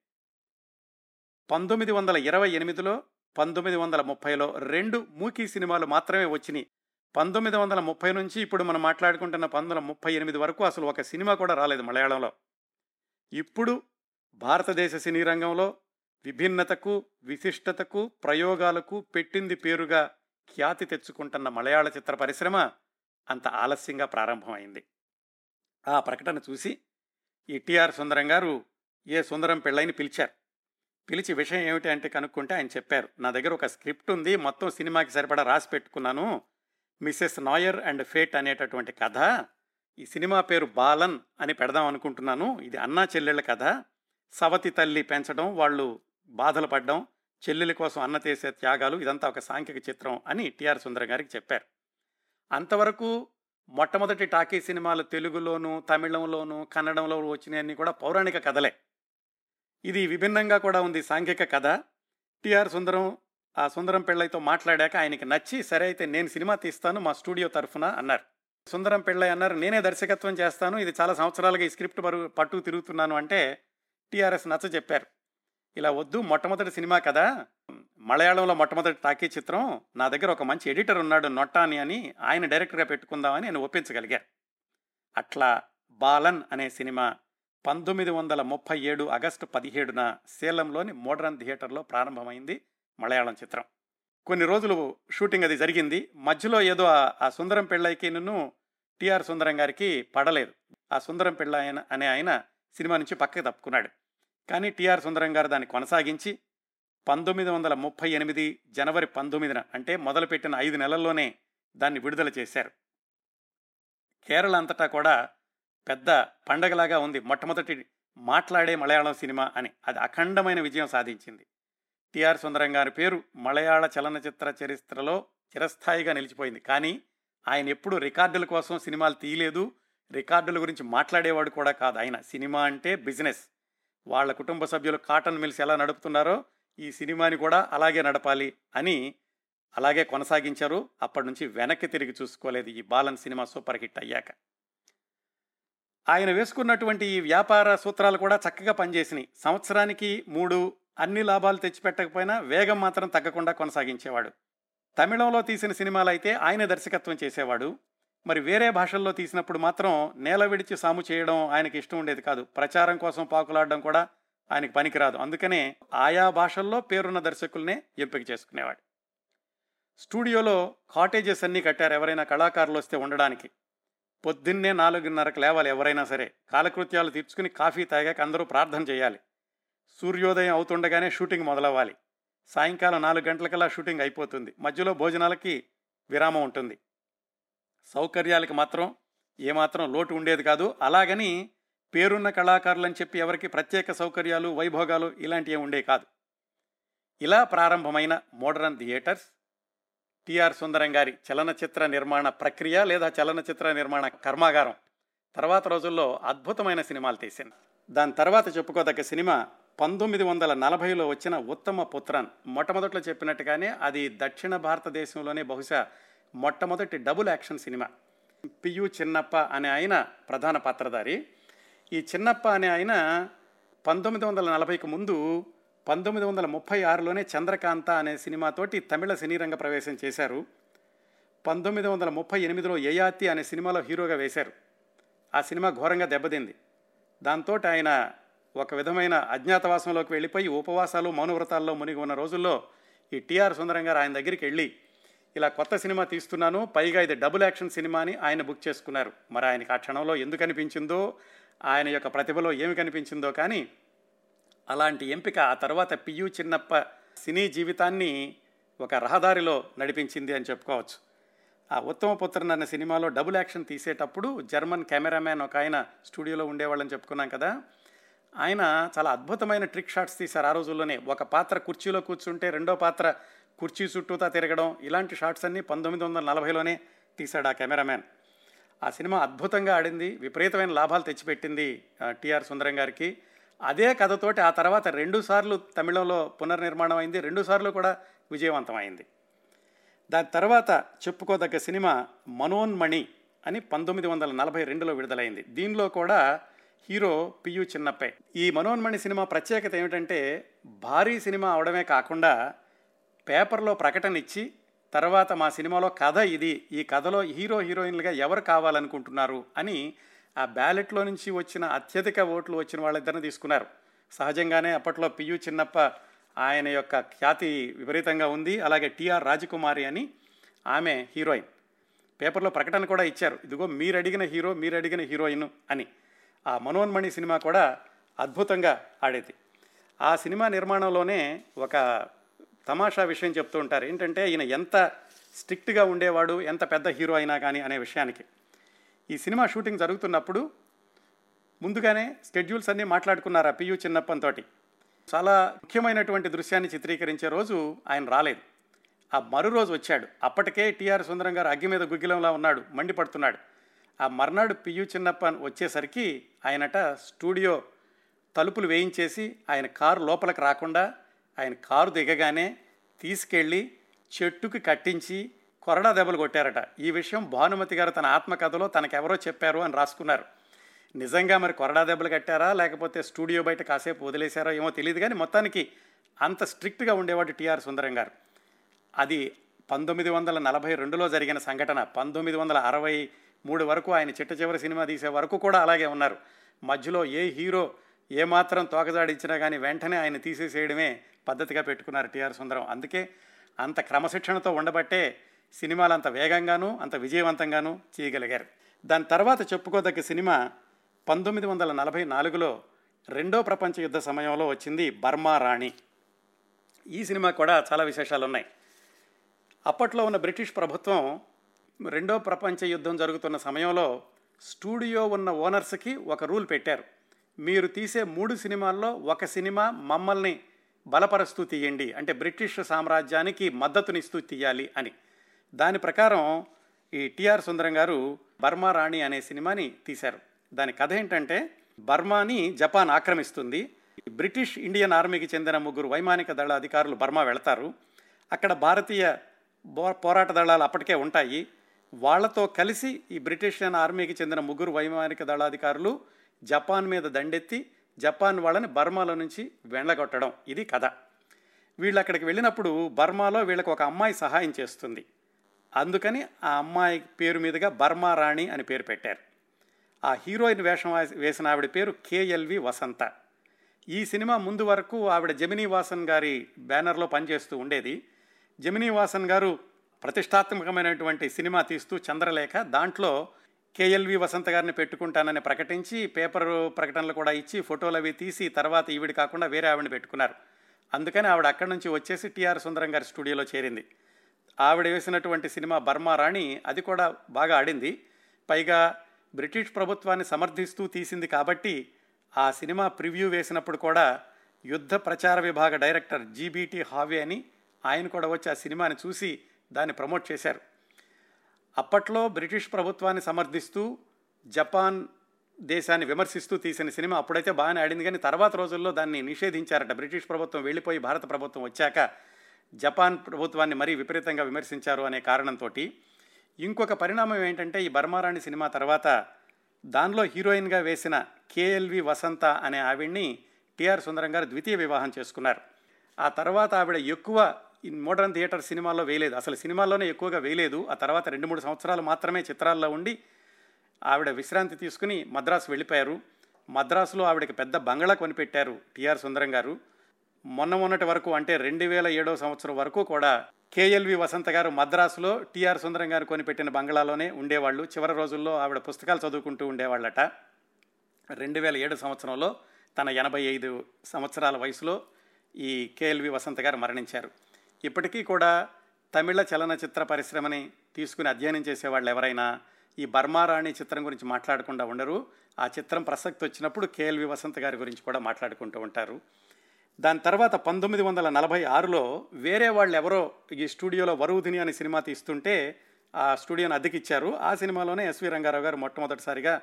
పంతొమ్మిది వందల ఇరవై ఎనిమిదిలో పంతొమ్మిది వందల ముప్పైలో రెండు మూకీ సినిమాలు మాత్రమే వచ్చినాయి. పంతొమ్మిది వందల ముప్పై నుంచి ఇప్పుడు మనం మాట్లాడుకుంటున్న పంతొమ్మిది ముప్పై ఎనిమిది వరకు అసలు ఒక సినిమా కూడా రాలేదు మలయాళంలో. ఇప్పుడు భారతదేశ సినీ రంగంలో విభిన్నతకు విశిష్టతకు ప్రయోగాలకు పెట్టింది పేరుగా ఖ్యాతి తెచ్చుకుంటున్న మలయాళ చిత్ర పరిశ్రమ అంత ఆలస్యంగా ప్రారంభమైంది. ఆ ప్రకటన చూసి ఈ సుందరం గారు ఏ సుందరం పెళ్ళైని పిలిచారు. పిలిచి విషయం ఏమిటి అంటే కనుక్కుంటే ఆయన చెప్పారు నా దగ్గర ఒక స్క్రిప్ట్ ఉంది మొత్తం సినిమాకి సరిపడా రాసి పెట్టుకున్నాను. మిస్సెస్ నాయర్ అండ్ ఫేట్ అనేటటువంటి కథ ఈ సినిమా పేరు బాలన్ అని పెడదాం అనుకుంటున్నాను. ఇది అన్నా చెల్లెళ్ళ కథ. సవతి తల్లి పెంచడం వాళ్ళు బాధలు పడడం చెల్లెల కోసం అన్న చేసే త్యాగాలు ఇదంతా ఒక సాంఘిక చిత్రం అని టిఆర్ సుందరం గారికి చెప్పారు. అంతవరకు మొట్టమొదటి టాకీ సినిమాలు తెలుగులోను తమిళంలోను కన్నడంలో వచ్చినాయన్నీ కూడా పౌరాణిక కథలే. ఇది విభిన్నంగా కూడా ఉంది సాంఘిక కథ. టిఆర్ సుందరం ఆ సుందరం పిళ్ళైతో మాట్లాడాక ఆయనకి నచ్చి సరే అయితే నేను సినిమా తీస్తాను మా స్టూడియో తరఫున అన్నారు. సుందరం పిళ్ళై అన్నారు నేనే దర్శకత్వం చేస్తాను ఇది చాలా సంవత్సరాలుగా ఈ స్క్రిప్ట్ బరువు పట్టు తిరుగుతున్నాను అంటే టీఆర్ఎస్ నచ్చ చెప్పారు. ఇలా వద్దు మొట్టమొదటి సినిమా కదా. మలయాళంలో మొట్టమొదటి టాకీ చిత్రం నా దగ్గర ఒక మంచి ఎడిటర్ ఉన్నాడు నొట్టాని అని ఆయన డైరెక్టర్గా పెట్టుకుందామని నేను ఒప్పించగలిగాను అట్లా బాలన్ అనే సినిమా పంతొమ్మిది వందల ముప్పై ఏడు ఆగస్టు పదిహేడున సేలంలోని మోడ్రన్ థియేటర్లో ప్రారంభమైంది మలయాళం చిత్రం. కొన్ని రోజులు షూటింగ్ అది జరిగింది. మధ్యలో ఏదో ఆ సుందరం పెళ్ళైకి నన్ను టిఆర్ సుందరం గారికి పడలేదు. ఆ సుందరం పెళ్ళ ఆయన అనే ఆయన సినిమా నుంచి పక్కకి తప్పుకున్నాడు. కానీ టిఆర్ సుందరం గారు దాన్ని కొనసాగించి పంతొమ్మిది వందల ముప్పై ఎనిమిది జనవరి పంతొమ్మిదిన అంటే మొదలుపెట్టిన ఐదు నెలల్లోనే దాన్ని విడుదల చేశారు. కేరళ అంతటా కూడా పెద్ద పండగలాగా ఉంది. మొట్టమొదటి మాట్లాడే మలయాళం సినిమా అని. అది అఖండమైన విజయం సాధించింది. టిఆర్ సుందరం గారి పేరు మలయాళ చలనచిత్ర చరిత్రలో చిరస్థాయిగా నిలిచిపోయింది. కానీ ఆయన ఎప్పుడు రికార్డుల కోసం సినిమాలు తీయలేదు. రికార్డుల గురించి మాట్లాడేవాడు కూడా కాదు. ఆయన సినిమా అంటే బిజినెస్. వాళ్ళ కుటుంబ సభ్యులు కాటన్ మిల్స్ ఎలా నడుపుతున్నారో ఈ సినిమాని కూడా అలాగే నడపాలి అని అలాగే కొనసాగించారు. అప్పటి నుంచి వెనక్కి తిరిగి చూసుకోలేదు. ఈ బాలన్ సినిమా సూపర్ హిట్ అయ్యాక. ఆయన వేసుకున్నటువంటి ఈ వ్యాపార సూత్రాలు కూడా చక్కగా పనిచేసినాయి. సంవత్సరానికి మూడు అన్ని లాభాలు తెచ్చిపెట్టకపోయినా వేగం మాత్రం తగ్గకుండా కొనసాగించేవాడు. తమిళంలో తీసిన సినిమాలు అయితే ఆయన దర్శకత్వం చేసేవాడు. మరి వేరే భాషల్లో తీసినప్పుడు మాత్రం నేల విడిచి సాము చేయడం ఆయనకి ఇష్టం ఉండేది కాదు. ప్రచారం కోసం పాకులాడడం కూడా ఆయనకి పనికిరాదు. అందుకనే ఆయా భాషల్లో పేరున్న దర్శకుల్నే ఎంపిక చేసుకునేవాడు. స్టూడియోలో కాటేజెస్ అన్నీ కట్టారు ఎవరైనా కళాకారులు వస్తే ఉండడానికి. పొద్దున్నే నాలుగున్నరకు లేవాలి ఎవరైనా సరే. కాలకృత్యాలు తీర్చుకుని కాఫీ తాగాక అందరూ ప్రార్థన చేయాలి. సూర్యోదయం అవుతుండగానే షూటింగ్ మొదలవ్వాలి. సాయంకాలం నాలుగు గంటలకల్లా షూటింగ్ అయిపోతుంది. మధ్యలో భోజనాలకి విరామం ఉంటుంది. సౌకర్యాలకి మాత్రం ఏమాత్రం లోటు ఉండేది కాదు. అలాగని పేరున్న కళాకారులు అని చెప్పి ఎవరికి ప్రత్యేక సౌకర్యాలు వైభోగాలు ఇలాంటివి ఉండే కాదు. ఇలా ప్రారంభమైన మోడర్న్ థియేటర్స్ టిఆర్ సుందరం గారి చలనచిత్ర నిర్మాణ ప్రక్రియ లేదా చలనచిత్ర నిర్మాణ కర్మాగారం తర్వాత రోజుల్లో అద్భుతమైన సినిమాలు తీసింది. దాని తర్వాత చెప్పుకోదగ్గ సినిమా పంతొమ్మిది వందల నలభైలో వచ్చిన ఉత్తమ పుత్రన్. మొట్టమొదట్లో చెప్పినట్టుగానే అది దక్షిణ భారతదేశంలోనే బహుశా మొట్టమొదటి డబుల్ యాక్షన్ సినిమా. పియు చిన్నప్ప అనే ఆయన ప్రధాన పాత్రధారి. ఈ చిన్నప్ప అనే ఆయన పంతొమ్మిది వందల నలభైకి ముందు పంతొమ్మిది వందల ముప్పై ఆరులోనే చంద్రకాంత అనే సినిమాతోటి తమిళ సినీ రంగ ప్రవేశం చేశారు. పంతొమ్మిది వందల ముప్పై ఎనిమిదిలో యయాతి అనే సినిమాలో హీరోగా వేశారు. ఆ సినిమా ఘోరంగా దెబ్బతింది. దాంతో ఆయన ఒక విధమైన అజ్ఞాతవాసంలోకి వెళ్ళిపోయి ఉపవాసాలు మౌనవ్రతాల్లో మునిగి ఉన్న రోజుల్లో ఈ టిఆర్ సుందరం గారు ఆయన దగ్గరికి వెళ్ళి ఇలా కొత్త సినిమా తీస్తున్నాను. పైగా ఇది డబుల్ యాక్షన్ సినిమా అని ఆయన బుక్ చేసుకున్నారు. మరి ఆయనకి ఆ క్షణంలో ఎందుకు అనిపించిందో ఆయన యొక్క ప్రతిభలో ఏమి కనిపించిందో కానీ అలాంటి ఎంపిక ఆ తర్వాత పియు చిన్నప్ప సినీ జీవితాన్ని ఒక రహదారిలో నడిపించింది అని చెప్పుకోవచ్చు. ఆ ఉత్తమ పుత్రన్ అన్న సినిమాలో డబుల్ యాక్షన్ తీసేటప్పుడు జర్మన్ కెమెరామ్యాన్ ఒక ఆయన స్టూడియోలో ఉండేవాళ్ళని చెప్పుకున్నాం కదా. ఆయన చాలా అద్భుతమైన ట్రిక్ షాట్స్ తీశారు ఆ రోజుల్లోనే. ఒక పాత్ర కుర్చీలో కూర్చుంటే రెండో పాత్ర కుర్చీ చుట్టూతా తిరగడం ఇలాంటి షాట్స్ అన్నీ పంతొమ్మిది వందల నలభైలోనే తీశాడు ఆ కెమెరామ్యాన్. ఆ సినిమా అద్భుతంగా ఆడింది విపరీతమైన లాభాలు తెచ్చిపెట్టింది టిఆర్ సుందరం గారికి. అదే కథతోటి ఆ తర్వాత రెండు సార్లు తమిళంలో పునర్నిర్మాణం అయింది రెండు సార్లు కూడా విజయవంతమైంది దాని తర్వాత చెప్పుకోదగ్గ సినిమా మనోన్మణి అని పంతొమ్మిది వందల నలభై రెండులో విడుదలైంది. దీనిలో కూడా హీరో పియు చిన్నప్పై. ఈ మనోన్మణి సినిమా ప్రత్యేకత ఏమిటంటే భారీ సినిమా అవడమే కాకుండా పేపర్లో ప్రకటన ఇచ్చి తర్వాత మా సినిమాలో కథ ఇది ఈ కథలో హీరో హీరోయిన్లుగా ఎవరు కావాలనుకుంటున్నారు అని ఆ బ్యాలెట్లో నుంచి వచ్చిన అత్యధిక ఓట్లు వచ్చిన వాళ్ళిద్దరిని తీసుకున్నారు. సహజంగానే అప్పట్లో పియు చిన్నప్ప ఆయన యొక్క ఖ్యాతి విపరీతంగా ఉంది. అలాగే టిఆర్ రాజకుమారి అని ఆమె హీరోయిన్. పేపర్లో ప్రకటన కూడా ఇచ్చారు. ఇదిగో మీరు అడిగిన హీరో మీరు అడిగిన హీరోయిన్ అని. ఆ మనోన్మణి సినిమా కూడా అద్భుతంగా ఆడేది. ఆ సినిమా నిర్మాణంలోనే ఒక తమాషా విషయం చెప్తూ ఉంటారు. ఏంటంటే ఈయన ఎంత స్ట్రిక్ట్గా ఉండేవాడు ఎంత పెద్ద హీరో అయినా కానీ అనే విషయానికి. ఈ సినిమా షూటింగ్ జరుగుతున్నప్పుడు ముందుగానే స్కెడ్యూల్స్ అన్నీ మాట్లాడుకున్నారు ఆ పియు చిన్నప్పంతోటి చాలా ముఖ్యమైనటువంటి దృశ్యాన్ని చిత్రీకరించే రోజు ఆయన రాలేదు. ఆ మరో రోజు వచ్చాడు. అప్పటికే టీఆర్ సుందరం గారు అగ్గి మీద గుగ్గిలంలా ఉన్నాడు మండిపడుతున్నాడు. ఆ మర్నాడు పియు చిన్నప్ప వచ్చేసరికి ఆయనట స్టూడియో తలుపులు వేయించేసి ఆయన కారు లోపలికి రాకుండా ఆయన కారు దిగగానే తీసుకెళ్ళి చెట్టుకి కట్టించి కొరడా దెబ్బలు కొట్టారట. ఈ విషయం భానుమతి గారు తన ఆత్మకథలో తనకెవరో చెప్పారు అని రాసుకున్నారు. నిజంగా మరి కొరడా దెబ్బలు కట్టారా? లేకపోతే స్టూడియో బయట కాసేపు వదిలేశారో ఏమో తెలియదు కానీ మొత్తానికి అంత స్ట్రిక్ట్గా ఉండేవాడు టీఆర్ సుందరం గారు. అది పంతొమ్మిది వందల నలభై రెండులో జరిగిన సంఘటన. పంతొమ్మిది వందల అరవై మూడు వరకు ఆయన చిట్ట చివరి సినిమా తీసే వరకు కూడా అలాగే ఉన్నారు. మధ్యలో ఏ హీరో ఏమాత్రం తోకజాడించినా కానీ వెంటనే ఆయన తీసేసేయడమే పద్ధతిగా పెట్టుకున్నారు టీఆర్ సుందరం. అందుకే అంత క్రమశిక్షణతో ఉండబట్టే సినిమాలు అంత వేగంగాను అంత విజయవంతంగాను చేయగలిగారు. దాని తర్వాత చెప్పుకోదగ్గ సినిమా పంతొమ్మిది వందల నలభై నాలుగులో రెండో ప్రపంచ యుద్ధ సమయంలో వచ్చింది బర్మా రాణి. ఈ సినిమా కూడా చాలా విశేషాలు ఉన్నాయి అప్పట్లో ఉన్న బ్రిటిష్ ప్రభుత్వం రెండో ప్రపంచ యుద్ధం జరుగుతున్న సమయంలో స్టూడియో ఉన్న ఓనర్స్కి ఒక రూల్ పెట్టారు. మీరు తీసే మూడు సినిమాల్లో ఒక సినిమా మమ్మల్ని బలపరుస్తూ తీయండి. అంటే బ్రిటిష్ సామ్రాజ్యానికి మద్దతునిస్తూ తీయాలి అని. దాని ప్రకారం ఈ టిఆర్ సుందరం గారు బర్మా రాణి అనే సినిమాని తీశారు. దాని కథ ఏంటంటే బర్మాని జపాన్ ఆక్రమిస్తుంది. బ్రిటిష్ ఇండియన్ ఆర్మీకి చెందిన ముగ్గురు వైమానిక దళ అధికారులు బర్మా వెళతారు. అక్కడ భారతీయ పోరాట దళాలు అప్పటికే ఉంటాయి. వాళ్ళతో కలిసి ఈ బ్రిటిష్ ఆర్మీకి చెందిన ముగ్గురు వైమానిక దళాధికారులు జపాన్ మీద దండెత్తి జపాన్ వాళ్ళని బర్మాలో నుంచి వెళ్ళగొట్టడం ఇది కథ. వీళ్ళు అక్కడికి వెళ్ళినప్పుడు బర్మాలో వీళ్ళకి ఒక అమ్మాయి సహాయం చేస్తుంది. అందుకని ఆ అమ్మాయి పేరు మీదుగా బర్మా రాణి అని పేరు పెట్టారు. ఆ హీరోయిన్ వేషం వేసిన ఆవిడ పేరు కేఎల్వి వసంత. ఈ సినిమా ముందు వరకు ఆవిడ జమినీ వాసన్ గారి బ్యానర్లో పనిచేస్తూ ఉండేది. జమినీ వాసన్ గారు ప్రతిష్టాత్మకమైనటువంటి సినిమా తీస్తూ చంద్రలేఖ దాంట్లో కేఎల్వి వసంత గారిని పెట్టుకుంటానని ప్రకటించి పేపర్ ప్రకటనలు కూడా ఇచ్చి ఫోటోలు అవి తీసి తర్వాత ఈవిడ కాకుండా వేరే ఆవిడని పెట్టుకున్నారు. అందుకని ఆవిడ అక్కడి నుంచి వచ్చేసి టిఆర్ సుందరం గారి స్టూడియోలో చేరింది. ఆవిడ వేసినటువంటి సినిమా బర్మా రాణి అది కూడా బాగా ఆడింది. పైగా బ్రిటిష్ ప్రభుత్వాన్ని సమర్థిస్తూ తీసింది కాబట్టి ఆ సినిమా ప్రివ్యూ వేసినప్పుడు కూడా యుద్ధ ప్రచార విభాగ డైరెక్టర్ జీబీటీ హావే అని ఆయన కూడా వచ్చి ఆ సినిమాని చూసి దాన్ని ప్రమోట్ చేశారు. అప్పట్లో బ్రిటిష్ ప్రభుత్వాన్ని సమర్థిస్తూ జపాన్ దేశాన్ని విమర్శిస్తూ తీసిన సినిమా అప్పుడైతే బాగానే ఆడింది. కానీ తర్వాత రోజుల్లో దాన్ని నిషేధించారట. బ్రిటిష్ ప్రభుత్వం వెళ్ళిపోయి భారత ప్రభుత్వం వచ్చాక జపాన్ ప్రభుత్వాన్ని మరీ విపరీతంగా విమర్శించారు అనే కారణంతో ఇంకొక పరిణామం ఏంటంటే ఈ బర్మారాణి సినిమా తర్వాత దానిలో హీరోయిన్గా వేసిన కేఎల్వి వసంత అనే ఆవిడ్ని టిఆర్ సుందరం గారు ద్వితీయ వివాహం చేసుకున్నారు. ఆ తర్వాత ఆవిడ ఎక్కువ ఈ మోడర్న్ థియేటర్ సినిమాల్లో వేయలేదు. అసలు సినిమాల్లోనే ఎక్కువగా వేయలేదు. ఆ తర్వాత రెండు మూడు సంవత్సరాలు మాత్రమే చిత్రాల్లో ఉండి ఆవిడ విశ్రాంతి తీసుకుని మద్రాసు వెళ్ళిపోయారు. మద్రాసులో ఆవిడకి పెద్ద బంగళా కొనిపెట్టారు టిఆర్ సుందరం గారు. మొన్న మొన్నటి వరకు అంటే రెండు వేల ఏడో సంవత్సరం వరకు కూడా కేఎల్వి వసంత గారు మద్రాసులో టిఆర్ సుందరం గారు కొనిపెట్టిన బంగళాలోనే ఉండేవాళ్ళు. చివరి రోజుల్లో ఆవిడ పుస్తకాలు చదువుకుంటూ ఉండేవాళ్ళట. రెండు వేల ఏడు సంవత్సరంలో తన ఎనభై ఐదు సంవత్సరాల వయసులో ఈ కేఎల్వి వసంత గారు మరణించారు. ఇప్పటికీ కూడా తమిళ చలనచిత్ర పరిశ్రమని తీసుకుని అధ్యయనం చేసేవాళ్ళు ఎవరైనా ఈ బర్మారాణి చిత్రం గురించి మాట్లాడకుండా ఉండరు. ఆ చిత్రం ప్రసక్తి వచ్చినప్పుడు కేఎల్వి వసంత గారి గురించి కూడా మాట్లాడుకుంటూ ఉంటారు. దాని తర్వాత పంతొమ్మిది వందల నలభై ఆరులో వేరే వాళ్ళు ఎవరో ఈ స్టూడియోలో వరువుధిని అనే సినిమా తీస్తుంటే ఆ స్టూడియోని అద్దెకిచ్చారు. ఆ సినిమాలోనే ఎస్వి రంగారావు గారు మొట్టమొదటిసారిగా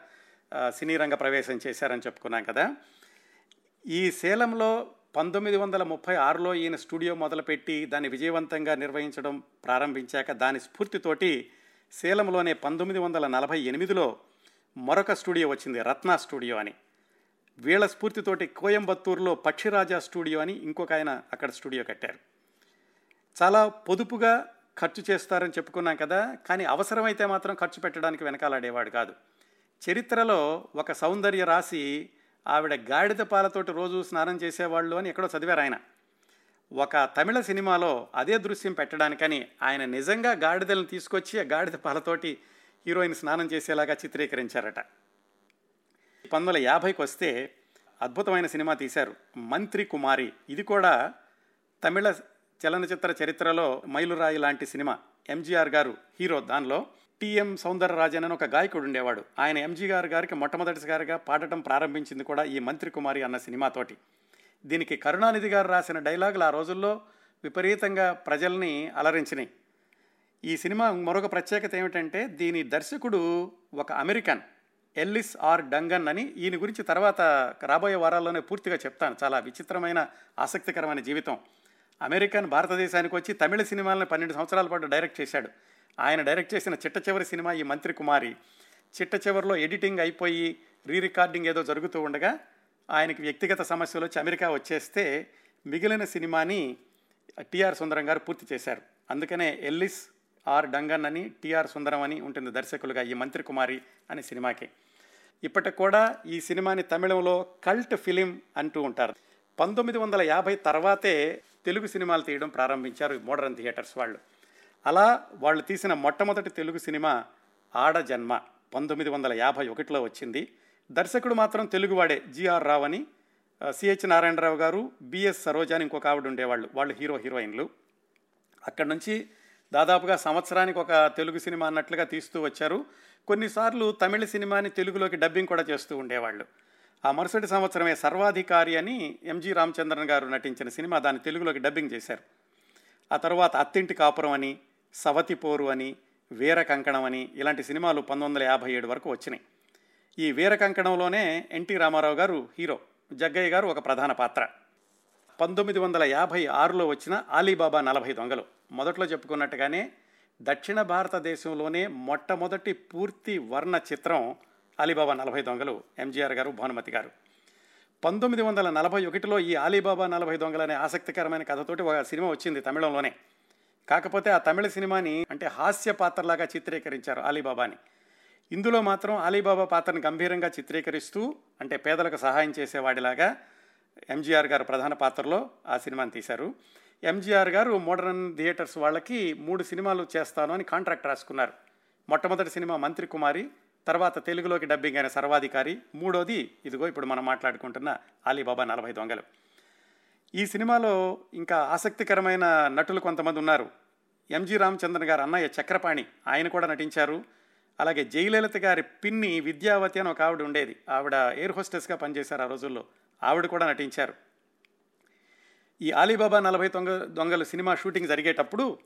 సినీ రంగ ప్రవేశం చేశారని చెప్పుకున్నాం కదా. ఈ సేలంలో పంతొమ్మిది వందల ముప్పై ఆరులో ఈయన స్టూడియో మొదలుపెట్టి దాన్ని విజయవంతంగా నిర్వహించడం ప్రారంభించాక దాని స్ఫూర్తితోటి సేలంలోనే పంతొమ్మిది వందల నలభై ఎనిమిదిలో మరొక స్టూడియో వచ్చింది రత్న స్టూడియో అని. వీళ్ళ స్ఫూర్తితోటి కోయంబత్తూరులో పక్షిరాజా స్టూడియో అని ఇంకొక ఆయన అక్కడ స్టూడియో కట్టారు. చాలా పొదుపుగా ఖర్చు చేస్తారని చెప్పుకున్నాం కదా కానీ అవసరమైతే మాత్రం ఖర్చు పెట్టడానికి వెనకాలాడేవాడు కాదు. చరిత్రలో ఒక సౌందర్య రాసి ఆవిడ గాడిద పాలతోటి రోజు స్నానం చేసేవాళ్ళు అని ఎక్కడో చదివారు ఆయన. ఒక తమిళ సినిమాలో అదే దృశ్యం పెట్టడానికని ఆయన నిజంగా గాడిదలను తీసుకొచ్చి ఆ గాడిద పాలతోటి హీరోయిన్ స్నానం చేసేలాగా చిత్రీకరించారట. పంతొమ్మిది వందల యాభైకి వస్తే అద్భుతమైన సినిమా తీశారు. మంత్రి కుమారి. ఇది కూడా తమిళ చలనచిత్ర చరిత్రలో మైలురాయి లాంటి సినిమా. ఎంజీఆర్ గారు హీరో. దానిలో టిఎం సౌందరరాజన్ అని ఒక గాయకుడు ఉండేవాడు. ఆయన ఎంజీ గారు గారికి మొట్టమొదటిసారిగా పాడటం ప్రారంభించింది కూడా ఈ మంత్రి కుమారి అన్న సినిమాతోటి. దీనికి కరుణానిధి గారు రాసిన డైలాగులు ఆ రోజుల్లో విపరీతంగా ప్రజల్ని అలరించినాయి. ఈ సినిమా మరొక ప్రత్యేకత ఏమిటంటే దీని దర్శకుడు ఒక అమెరికన్ ఎల్లిస్ ఆర్ డంగన్ అని ఈయన గురించి తర్వాత రాబోయే వారాల్లోనే పూర్తిగా చెప్తాను. చాలా విచిత్రమైన ఆసక్తికరమైన జీవితం. అమెరికన్ భారతదేశానికి వచ్చి తమిళ సినిమాలను పన్నెండు సంవత్సరాల పాటు డైరెక్ట్ చేశాడు. ఆయన డైరెక్ట్ చేసిన చిట్ట చివరి సినిమా ఈ మంత్రి కుమారి. చిట్ట చివరిలో ఎడిటింగ్ అయిపోయి రీ రికార్డింగ్ ఏదో జరుగుతూ ఉండగా ఆయనకి వ్యక్తిగత సమస్యలు వచ్చి అమెరికా వచ్చేస్తే మిగిలిన సినిమాని టిఆర్ సుందరం గారు పూర్తి చేశారు. అందుకనే ఎల్లిస్ ఆర్ డంగన్ అని టిఆర్ సుందరం అని ఉంటుంది దర్శకులుగా ఈ మంత్రి కుమారి అనే సినిమాకి. ఇప్పటికి కూడా ఈ సినిమాని తమిళంలో కల్ట్ ఫిలిం అంటూ ఉంటారు. పంతొమ్మిది వందల యాభై తర్వాతే తెలుగు సినిమాలు తీయడం ప్రారంభించారు మోడర్న్ థియేటర్స్ వాళ్ళు. అలా వాళ్ళు తీసిన మొట్టమొదటి తెలుగు సినిమా ఆడ జన్మ పంతొమ్మిది వందల యాభై ఒకటిలో వచ్చింది. దర్శకుడు మాత్రం తెలుగువాడే జిఆర్ రావు అని సిహెచ్ నారాయణరావు గారు బిఎస్ సరోజా అని ఇంకొక ఆవిడ ఉండేవాళ్ళు. వాళ్ళు హీరో హీరోయిన్లు. అక్కడి నుంచి దాదాపుగా సంవత్సరానికి ఒక తెలుగు సినిమా అన్నట్లుగా తీస్తూ వచ్చారు. కొన్నిసార్లు తమిళ సినిమాని తెలుగులోకి డబ్బింగ్ కూడా చేస్తూ ఉండేవాళ్ళు. ఆ మరుసటి సంవత్సరమే సర్వాధికారి అని ఎంజి రామచంద్రన్ గారు నటించిన సినిమా దాన్ని తెలుగులోకి డబ్బింగ్ చేశారు. ఆ తర్వాత అత్తింటి కాపురం అని సవతి పోరు అని వీర కంకణం అని ఇలాంటి సినిమాలు పంతొమ్మిది వందల యాభై ఏడు వరకు వచ్చినాయి. ఈ వీర కంకణంలోనే ఎన్టీ రామారావు గారు హీరో జగ్గయ్య గారు ఒక ప్రధాన పాత్ర. పంతొమ్మిది వందల యాభై ఆరులో వచ్చిన ఆలీబాబా నలభై దొంగలు. మొదట్లో చెప్పుకున్నట్టుగానే దక్షిణ భారతదేశంలోనే మొట్టమొదటి పూర్తి వర్ణ చిత్రం అలీబాబా నలభై దొంగలు ఎంజీఆర్ గారు భానుమతి గారు. పంతొమ్మిది వందల నలభై ఒకటిలో ఈ అలీబాబా నలభై దొంగలు అనే ఆసక్తికరమైన కథతోటి ఒక సినిమా వచ్చింది తమిళంలోనే. కాకపోతే ఆ తమిళ సినిమాని అంటే హాస్య పాత్రలాగా చిత్రీకరించారు అలీబాబాని. ఇందులో మాత్రం అలీబాబా పాత్రను గంభీరంగా చిత్రీకరిస్తూ అంటే పేదలకు సహాయం చేసేవాడిలాగా ఎంజీఆర్ గారు ప్రధాన పాత్రలో ఆ సినిమాని తీశారు. ఎంజీఆర్ గారు మోడర్న్ థియేటర్స్ వాళ్ళకి మూడు సినిమాలు చేస్తాను అని కాంట్రాక్ట్ రాసుకున్నారు. మొట్టమొదటి సినిమా మంత్రి కుమారి తర్వాత తెలుగులోకి డబ్బింగ్ అయిన సర్వాధికారి. మూడోది ఇదిగో ఇప్పుడు మనం మాట్లాడుకుంటున్న అలీబాబా నలభై దొంగలు. ఈ సినిమాలో ఇంకా ఆసక్తికరమైన నటులు కొంతమంది ఉన్నారు. ఎంజి రామచంద్రన్ గారు అన్నయ్య చక్రపాణి ఆయన కూడా నటించారు. అలాగే జయలలిత గారి పిన్ని విద్యావతి అని ఒక ఆవిడ ఉండేది. ఆవిడ ఎయిర్ హోస్టెస్గా పనిచేశారు ఆ రోజుల్లో. ఆవిడ కూడా నటించారు. ఈ ఆలీబాబా నలభై దొంగ దొంగలు సినిమా షూటింగ్ జరిగేటప్పుడు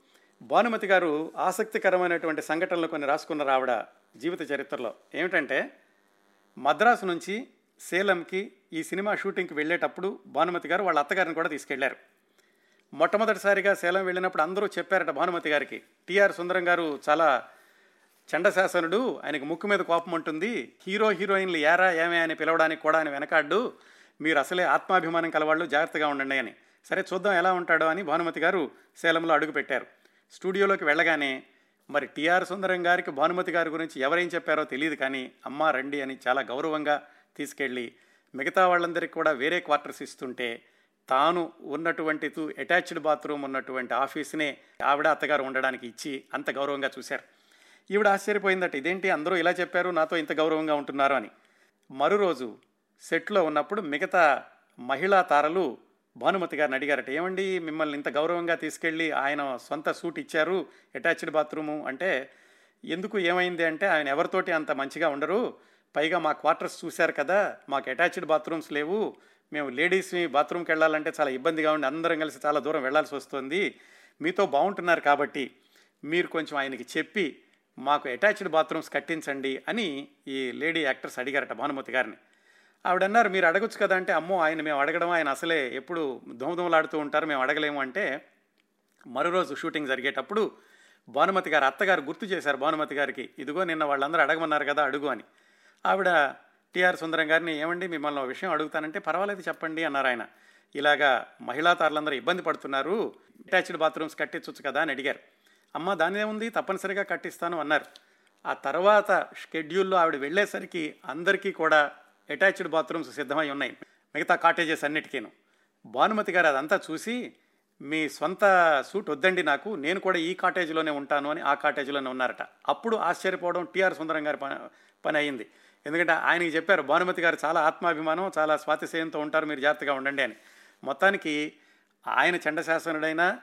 భానుమతి గారు ఆసక్తికరమైనటువంటి సంఘటనలు కొన్ని రాసుకున్న ఆవిడ జీవిత చరిత్రలో. ఏమిటంటే మద్రాసు నుంచి సేలంకి ఈ సినిమా షూటింగ్కి వెళ్ళేటప్పుడు భానుమతి గారు వాళ్ళ అత్తగారిని కూడా తీసుకెళ్ళారు. మొట్టమొదటిసారిగా సేలం వెళ్ళినప్పుడు అందరూ చెప్పారట భానుమతి గారికి టిఆర్ సుందరం గారు చాలా చండశాసనుడు ఆయనకు ముక్కు మీద కోపం ఉంటుంది హీరో హీరోయిన్లు ఏరా ఏమే అని పిలవడానికి కూడా ఆయన వెనకాడ్డు మీరు అసలే ఆత్మాభిమానం కలవాళ్ళు జాగ్రత్తగా ఉండండి అని. సరే చూద్దాం ఎలా ఉంటాడో అని భానుమతి గారు సేలంలో అడుగుపెట్టారు. స్టూడియోలోకి వెళ్ళగానే మరి టిఆర్ సుందరం గారికి భానుమతి గారి గురించి ఎవరేం చెప్పారో తెలియదు కానీ అమ్మ రండి అని చాలా గౌరవంగా తీసుకెళ్ళి మిగతా వాళ్ళందరికీ కూడా వేరే క్వార్టర్స్ ఇస్తుంటే తాను ఉన్నటువంటి తూ అటాచ్డ్ బాత్రూమ్ ఉన్నటువంటి ఆఫీస్నే ఆవిడ అత్తగారు ఉండడానికి ఇచ్చి అంత గౌరవంగా చూశారు. ఈవిడ ఆశ్చర్యపోయిందట ఇదేంటి అందరూ ఇలా చెప్పారు నాతో ఇంత గౌరవంగా ఉంటున్నారు అని. మరో రోజు సెట్లో ఉన్నప్పుడు మిగతా మహిళా తారలు భానుమతి గారిని అడిగారట ఏమండి మిమ్మల్ని ఇంత గౌరవంగా తీసుకెళ్ళి ఆయన సొంత సూట్ ఇచ్చారు అటాచ్డ్ బాత్రూము అంటే ఎందుకు ఏమైంది అంటే ఆయన ఎవరితోటి అంత మంచిగా ఉండరు పైగా మా క్వార్టర్స్ చూశారు కదా మాకు అటాచ్డ్ బాత్రూమ్స్ లేవు మేము లేడీస్ని బాత్రూమ్కి వెళ్ళాలంటే చాలా ఇబ్బందిగా ఉండి అందరం కలిసి చాలా దూరం వెళ్ళాల్సి వస్తుంది మీతో బాగుంటున్నారు కాబట్టి మీరు కొంచెం ఆయనకి చెప్పి మాకు అటాచ్డ్ బాత్రూమ్స్ కట్టించండి అని ఈ లేడీ యాక్టర్స్ అడిగారట భానుమతి గారిని. ఆవిడ అన్నారు మీరు అడగొచ్చు కదా అంటే అమ్మో ఆయన మేము అడగడం ఆయన అసలే ఎప్పుడు దోమదోమలాడుతూ ఉంటారు మేము అడగలేము అంటే మరో రోజు షూటింగ్ జరిగేటప్పుడు భానుమతి గారు అత్తగారు గుర్తు చేశారు భానుమతి గారికి ఇదిగో నిన్న వాళ్ళందరూ అడగమన్నారు కదా అడుగు అని. ఆవిడ టిఆర్ సుందరం గారిని ఏమండి మిమ్మల్ని ఒక విషయం అడుగుతానంటే పర్వాలేదు చెప్పండి అన్నారు ఆయన. ఇలాగా మహిళా తారులందరూ ఇబ్బంది పడుతున్నారు అటాచ్డ్ బాత్రూమ్స్ కట్టించవచ్చు కదా అని అడిగారు. అమ్మ దాని ఉంది తప్పనిసరిగా కట్టిస్తాను అన్నారు. ఆ తర్వాత షెడ్యూల్లో ఆవిడ వెళ్ళేసరికి అందరికీ కూడా అటాచ్డ్ బాత్రూమ్స్ సిద్ధమై ఉన్నాయి. మిగతా కాటేజెస్ అన్నిటికీను. భానుమతి గారు అదంతా చూసి మీ సొంత సూట్ వద్దండి నాకు నేను కూడా ఈ కాటేజీలోనే ఉంటాను అని ఆ కాటేజీలోనే ఉన్నారట. అప్పుడు ఆశ్చర్యపోవడం టిఆర్ సుందరం గారి పని పని అయింది ఎందుకంటే ఆయనకి చెప్పారు భానుమతి గారు చాలా ఆత్మాభిమానం చాలా స్వాతిశయంతో ఉంటారు మీరు జాగ్రత్తగా ఉండండి అని. మొత్తానికి ఆయన చండశాసనుడైనా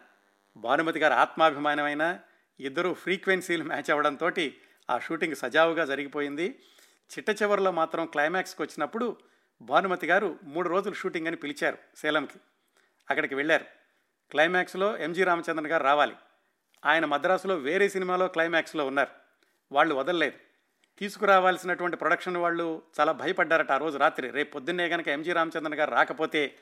భానుమతి గారు ఆత్మాభిమానమైన ఇద్దరు ఫ్రీక్వెన్సీలు మ్యాచ్ అవ్వడంతో ఆ షూటింగ్ సజావుగా జరిగిపోయింది. చిట్ట చివరిలో మాత్రం క్లైమాక్స్కి వచ్చినప్పుడు భానుమతి గారు మూడు రోజులు షూటింగ్ అని పిలిచారు సేలంకి. అక్కడికి వెళ్ళారు. క్లైమాక్స్లో ఎంజి రామచంద్రన్ గారు రావాలి. ఆయన మద్రాసులో వేరే సినిమాలో క్లైమాక్స్లో ఉన్నారు. వాళ్ళు వదలలేదు. తీసుకురావాల్సినటువంటి ప్రొడక్షన్ వాళ్ళు చాలా భయపడ్డారట ఆ రోజు రాత్రి. రేపు పొద్దున్నే కనుక ఎంజి రామచంద్రన్ గారు రాకపోతే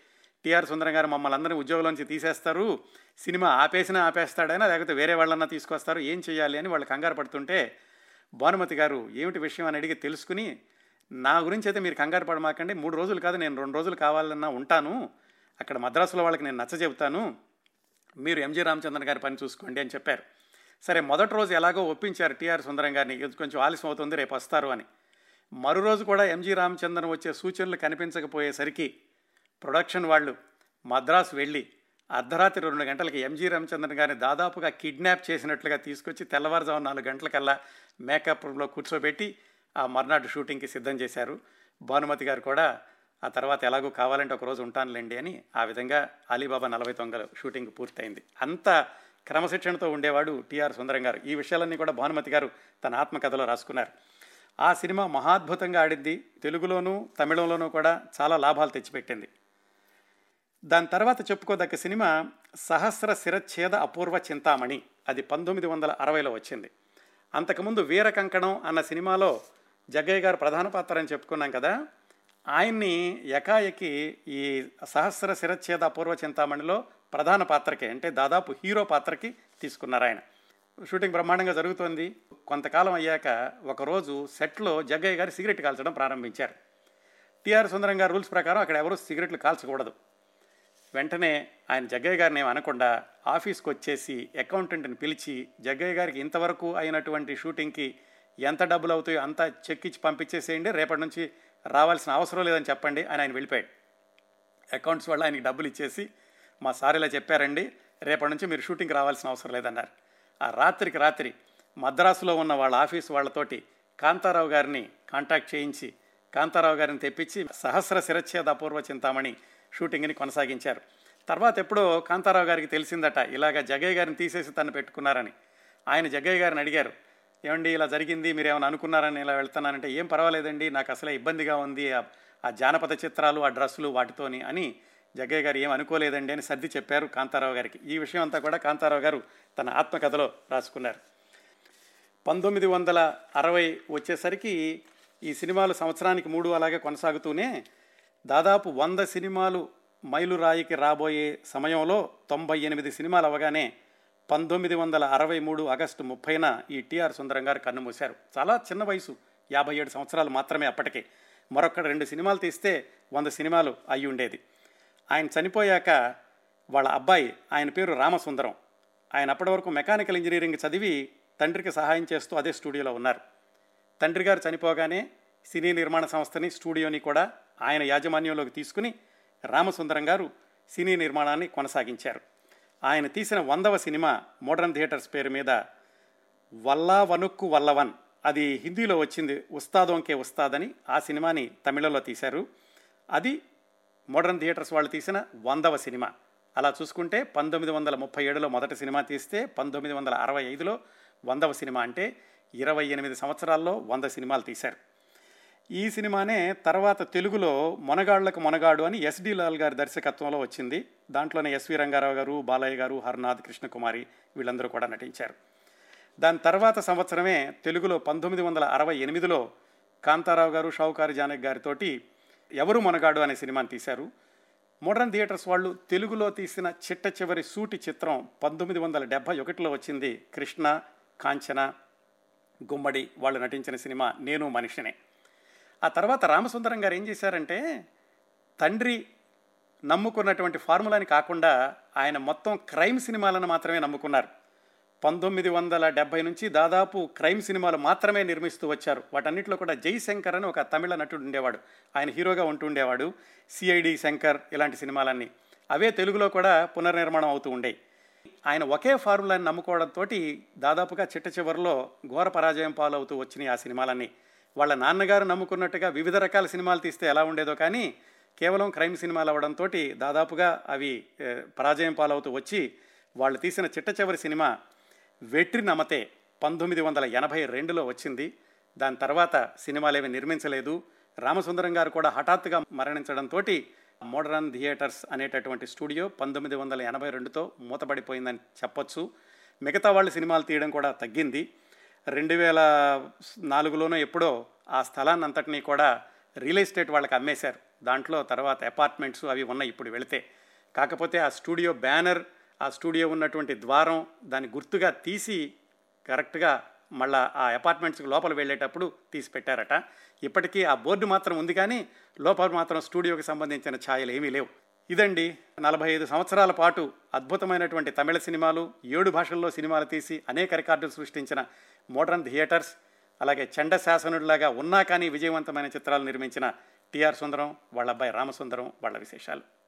టిఆర్ సుందరం గారు మమ్మల్ని అందరినీ ఉద్యోగంలోంచి తీసేస్తారు. సినిమా ఆపేసినా ఆపేస్తాడైనా లేకపోతే వేరే వాళ్ళన్నా తీసుకొస్తారు. ఏం చేయాలి అని వాళ్ళు కంగారు పడుతుంటే భానుమతి గారు ఏమిటి విషయం అని అడిగి తెలుసుకుని నా గురించి అయితే మీరు కంగారు పడమాకండి. మూడు రోజులు కాదు నేను రెండు రోజులు కావాలన్నా ఉంటాను. అక్కడ మద్రాసులో వాళ్ళకి నేను నచ్చ చెబుతాను. మీరు ఎంజీ రామచంద్రన్ గారి పని చూసుకోండి అని చెప్పారు. సరే మొదటి రోజు ఎలాగో ఒప్పించారు టీఆర్ సుందరం గారిని. కొంచెం ఆలస్యం అవుతుంది రేపు వస్తారు అని. మరో రోజు కూడా ఎంజీ రామచంద్రన్ వచ్చే సూచనలు కనిపించకపోయేసరికి ప్రొడక్షన్ వాళ్ళు మద్రాసు వెళ్ళి అర్ధరాత్రి రెండు గంటలకి ఎంజీ రామచంద్రన్ గారిని దాదాపుగా కిడ్నాప్ చేసినట్లుగా తీసుకొచ్చి తెల్లవారుజాము నాలుగు గంటలకల్లా మేకప్ రూమ్లో కూర్చోబెట్టి ఆ మర్నాడు షూటింగ్కి సిద్ధం చేశారు. భానుమతి గారు కూడా ఆ తర్వాత ఎలాగో కావాలంటే ఒక రోజు ఉంటానులేండి అని ఆ విధంగా అలీబాబా నలభై తొంగలు షూటింగ్ పూర్తయింది. అంత క్రమశిక్షణతో ఉండేవాడు టిఆర్ సుందరం గారు. ఈ విషయాలన్నీ కూడా భానుమతి గారు తన ఆత్మకథలో రాసుకున్నారు. ఆ సినిమా మహాద్భుతంగా ఆడింది. తెలుగులోనూ తమిళంలోనూ కూడా చాలా లాభాలు తెచ్చిపెట్టింది. దాని తర్వాత చెప్పుకోదగ్గ సినిమా సహస్ర శిరచ్ఛేద అపూర్వ చింతామణి. అది పంతొమ్మిది వందల అరవైలో వచ్చింది. అంతకుముందు వీర కంకణం అన్న సినిమాలో జగ్గయ్య గారు ప్రధాన పాత్ర అని చెప్పుకున్నాం కదా. ఆయన్ని ఎకాయకి ఈ సహస్ర శిరచ్ఛేద అపూర్వ చింతామణిలో ప్రధాన పాత్రకి అంటే దాదాపు హీరో పాత్రకి తీసుకున్నారు ఆయన. షూటింగ్ బ్రహ్మాండంగా జరుగుతోంది. కొంతకాలం అయ్యాక ఒకరోజు సెట్లో జగ్గయ్య గారు సిగరెట్ కాల్చడం ప్రారంభించారు. టిఆర్ సుందరం గారు రూల్స్ ప్రకారం అక్కడ ఎవరు సిగరెట్లు కాల్చకూడదు. వెంటనే ఆయన జగ్గయ్య గారిని అనకుండా ఆఫీస్కి వచ్చేసి అకౌంటెంట్ని పిలిచి జగ్గయ్య గారికి ఇంతవరకు అయినటువంటి షూటింగ్కి ఎంత డబ్బులు అవుతాయో అంతా చెక్ ఇచ్చి పంపించేసేయండి రేపటి నుంచి రావాల్సిన అవసరం లేదని చెప్పండి అని ఆయన వెళ్ళిపోయాడు. అకౌంట్స్ వాళ్ళు ఆయనకి డబ్బులు ఇచ్చేసి మా సార్ ఇలా చెప్పారండి రేపటి నుంచి మీరు షూటింగ్కి రావాల్సిన అవసరం లేదన్నారు. ఆ రాత్రికి రాత్రి మద్రాసులో ఉన్న వాళ్ళ ఆఫీస్ వాళ్ళతోటి కాంతారావు గారిని కాంటాక్ట్ చేయించి కాంతారావు గారిని తెప్పించి సహస్ర శిరచ్ఛేద అపూర్వ చింతామణి షూటింగ్ని కొనసాగించారు. తర్వాత ఎప్పుడో కాంతారావు గారికి తెలిసిందట ఇలాగ జగయ్య గారిని తీసేసి తను పెట్టుకున్నారని. ఆయన జగ్గయ్య గారిని అడిగారు ఏమండి ఇలా జరిగింది మీరు ఏమైనా అనుకున్నారని ఇలా వెళ్తున్నానంటే ఏం పర్వాలేదండి నాకు అసలే ఇబ్బందిగా ఉంది ఆ జానపద చిత్రాలు ఆ డ్రెస్సులు వాటితోని అని జగ్గయ్య గారు ఏం అనుకోలేదండి అని సర్ది చెప్పారు కాంతారావు గారికి. ఈ విషయం అంతా కూడా కాంతారావు గారు తన ఆత్మకథలో రాసుకున్నారు. పంతొమ్మిది వందల అరవై వచ్చేసరికి ఈ సినిమాలు సంవత్సరానికి మూడు అలాగే కొనసాగుతూనే దాదాపు వంద సినిమాలు మైలురాయికి రాబోయే సమయంలో తొంభై ఎనిమిది సినిమాలు అవగానే పంతొమ్మిది వందల అరవై మూడు ఆగస్టు ముప్పైన ఈ టిఆర్ సుందరం గారు కన్నుమూశారు చాలా చిన్న వయసు యాభై ఏడు సంవత్సరాలు మాత్రమే అప్పటికే. మరొక రెండు సినిమాలు తీస్తే వంద సినిమాలు అయి ఉండేది. ఆయన చనిపోయాక వాళ్ళ అబ్బాయి ఆయన పేరు రామసుందరం. ఆయన అప్పటి వరకు మెకానికల్ ఇంజనీరింగ్ చదివి తండ్రికి సహాయం చేస్తూ అదే స్టూడియోలో ఉన్నారు. తండ్రి గారు చనిపోగానే సినీ నిర్మాణ సంస్థని స్టూడియోని కూడా ఆయన యాజమాన్యంలోకి తీసుకుని రామసుందరం గారు సినీ నిర్మాణాన్ని కొనసాగించారు. ఆయన తీసిన వందవ సినిమా మోడర్న్ థియేటర్స్ పేరు మీద వల్లా వనుక్కు వల్లవన్. అది హిందీలో వచ్చింది ఉస్తాదోంకే ఉస్తాదని ఆ సినిమాని తమిళంలో తీశారు. అది మోడర్న్ థియేటర్స్ వాళ్ళు తీసిన వందవ సినిమా. అలా చూసుకుంటే పంతొమ్మిది వందల ముప్పై ఏడులో మొదటి సినిమా తీస్తే పంతొమ్మిది వందల అరవై ఐదులో వందవ సినిమా అంటే ఇరవై ఎనిమిది సంవత్సరాల్లో వంద సినిమాలు తీశారు. ఈ సినిమానే తర్వాత తెలుగులో మొనగాళ్ళకు మొనగాడు అని ఎస్డి లాల్ గారి దర్శకత్వంలో వచ్చింది. దాంట్లోనే ఎస్వి రంగారావు గారు బాలయ్య గారు హర్నాథ్ కృష్ణకుమారి వీళ్ళందరూ కూడా నటించారు. దాని తర్వాత సంవత్సరమే తెలుగులో పంతొమ్మిది వందల అరవై ఎనిమిదిలో కాంతారావు గారు షావుకారి జానక్ గారితోటి ఎవరు మొనగాడు అనే సినిమాని తీశారు. మోడర్న్ థియేటర్స్ వాళ్ళు తెలుగులో తీసిన చిట్ట చివరి సూటి చిత్రం పంతొమ్మిది వందల డెబ్భై ఒకటిలో వచ్చింది. కృష్ణ కాంచన గుమ్మడి వాళ్ళు నటించిన సినిమా నేను మనిషినే. ఆ తర్వాత రామసుందరం గారు ఏం చేశారంటే తండ్రి నమ్ముకున్నటువంటి ఫార్ములాని కాకుండా ఆయన మొత్తం క్రైమ్ సినిమాలను మాత్రమే నమ్ముకున్నారు. పంతొమ్మిది వందల డెబ్బై నుంచి దాదాపు క్రైమ్ సినిమాలు మాత్రమే నిర్మిస్తూ వచ్చారు. వాటన్నిటిలో కూడా జైశంకర్ అని ఒక తమిళ నటుడు ఉండేవాడు. ఆయన హీరోగా ఉంటుండేవాడు సిఐడి శంకర్ ఇలాంటి సినిమాలన్నీ. అవే తెలుగులో కూడా పునర్నిర్మాణం అవుతూ ఉండేవి ఆయన ఒకే ఫార్ములాని నమ్ముకోవడంతో దాదాపుగా చిట్ట చివరిలో ఘోర పరాజయం పాలవుతూ వచ్చినాయి ఆ సినిమాలన్నీ. వాళ్ళ నాన్నగారు నమ్ముకున్నట్టుగా వివిధ రకాల సినిమాలు తీస్తే ఎలా ఉండేదో కానీ కేవలం క్రైమ్ సినిమాలు అవ్వడంతో దాదాపుగా అవి పరాజయం పాలవుతూ వచ్చి వాళ్ళు తీసిన చిట్ట చివరి సినిమా వెట్రి నమతే పంతొమ్మిది వందల ఎనభై రెండులో వచ్చింది. దాని తర్వాత సినిమాలేవి నిర్మించలేదు. రామసుందరం గారు కూడా హఠాత్తుగా మరణించడంతో మోడరన్ థియేటర్స్ అనేటటువంటి స్టూడియో పంతొమ్మిది వందల ఎనభై రెండుతో మూతపడిపోయిందని చెప్పొచ్చు. మిగతా వాళ్ళు సినిమాలు తీయడం కూడా తగ్గింది. రెండు వేల నాలుగులోనో ఎప్పుడో ఆ స్థలాన్ని అంతటినీ కూడా రియల్ ఎస్టేట్ వాళ్ళకి అమ్మేశారు. దాంట్లో తర్వాత అపార్ట్మెంట్స్ అవి ఉన్నాయి ఇప్పుడు వెళితే. కాకపోతే ఆ స్టూడియో బ్యానర్ ఆ స్టూడియో ఉన్నటువంటి ద్వారం దాన్ని గుర్తుగా తీసి కరెక్ట్గా మళ్ళా ఆ అపార్ట్మెంట్స్కి లోపల వెళ్ళేటప్పుడు తీసి పెట్టారట. ఇప్పటికీ ఆ బోర్డు మాత్రం ఉంది కానీ లోపల మాత్రం స్టూడియోకి సంబంధించిన ఛాయలు ఏమీ లేవు. ఇదండి నలభై ఐదు సంవత్సరాల పాటు అద్భుతమైనటువంటి తమిళ సినిమాలు ఏడు భాషల్లో సినిమాలు తీసి అనేక రికార్డులు సృష్టించిన మోడర్న్ థియేటర్స్ అలాగే చండ శాసనుడిలాగా ఉన్నా కానీ విజయవంతమైన చిత్రాలు నిర్మించిన టిఆర్ సుందరం వాళ్ళ అబ్బాయి రామసుందరం వాళ్ళ విశేషాలు.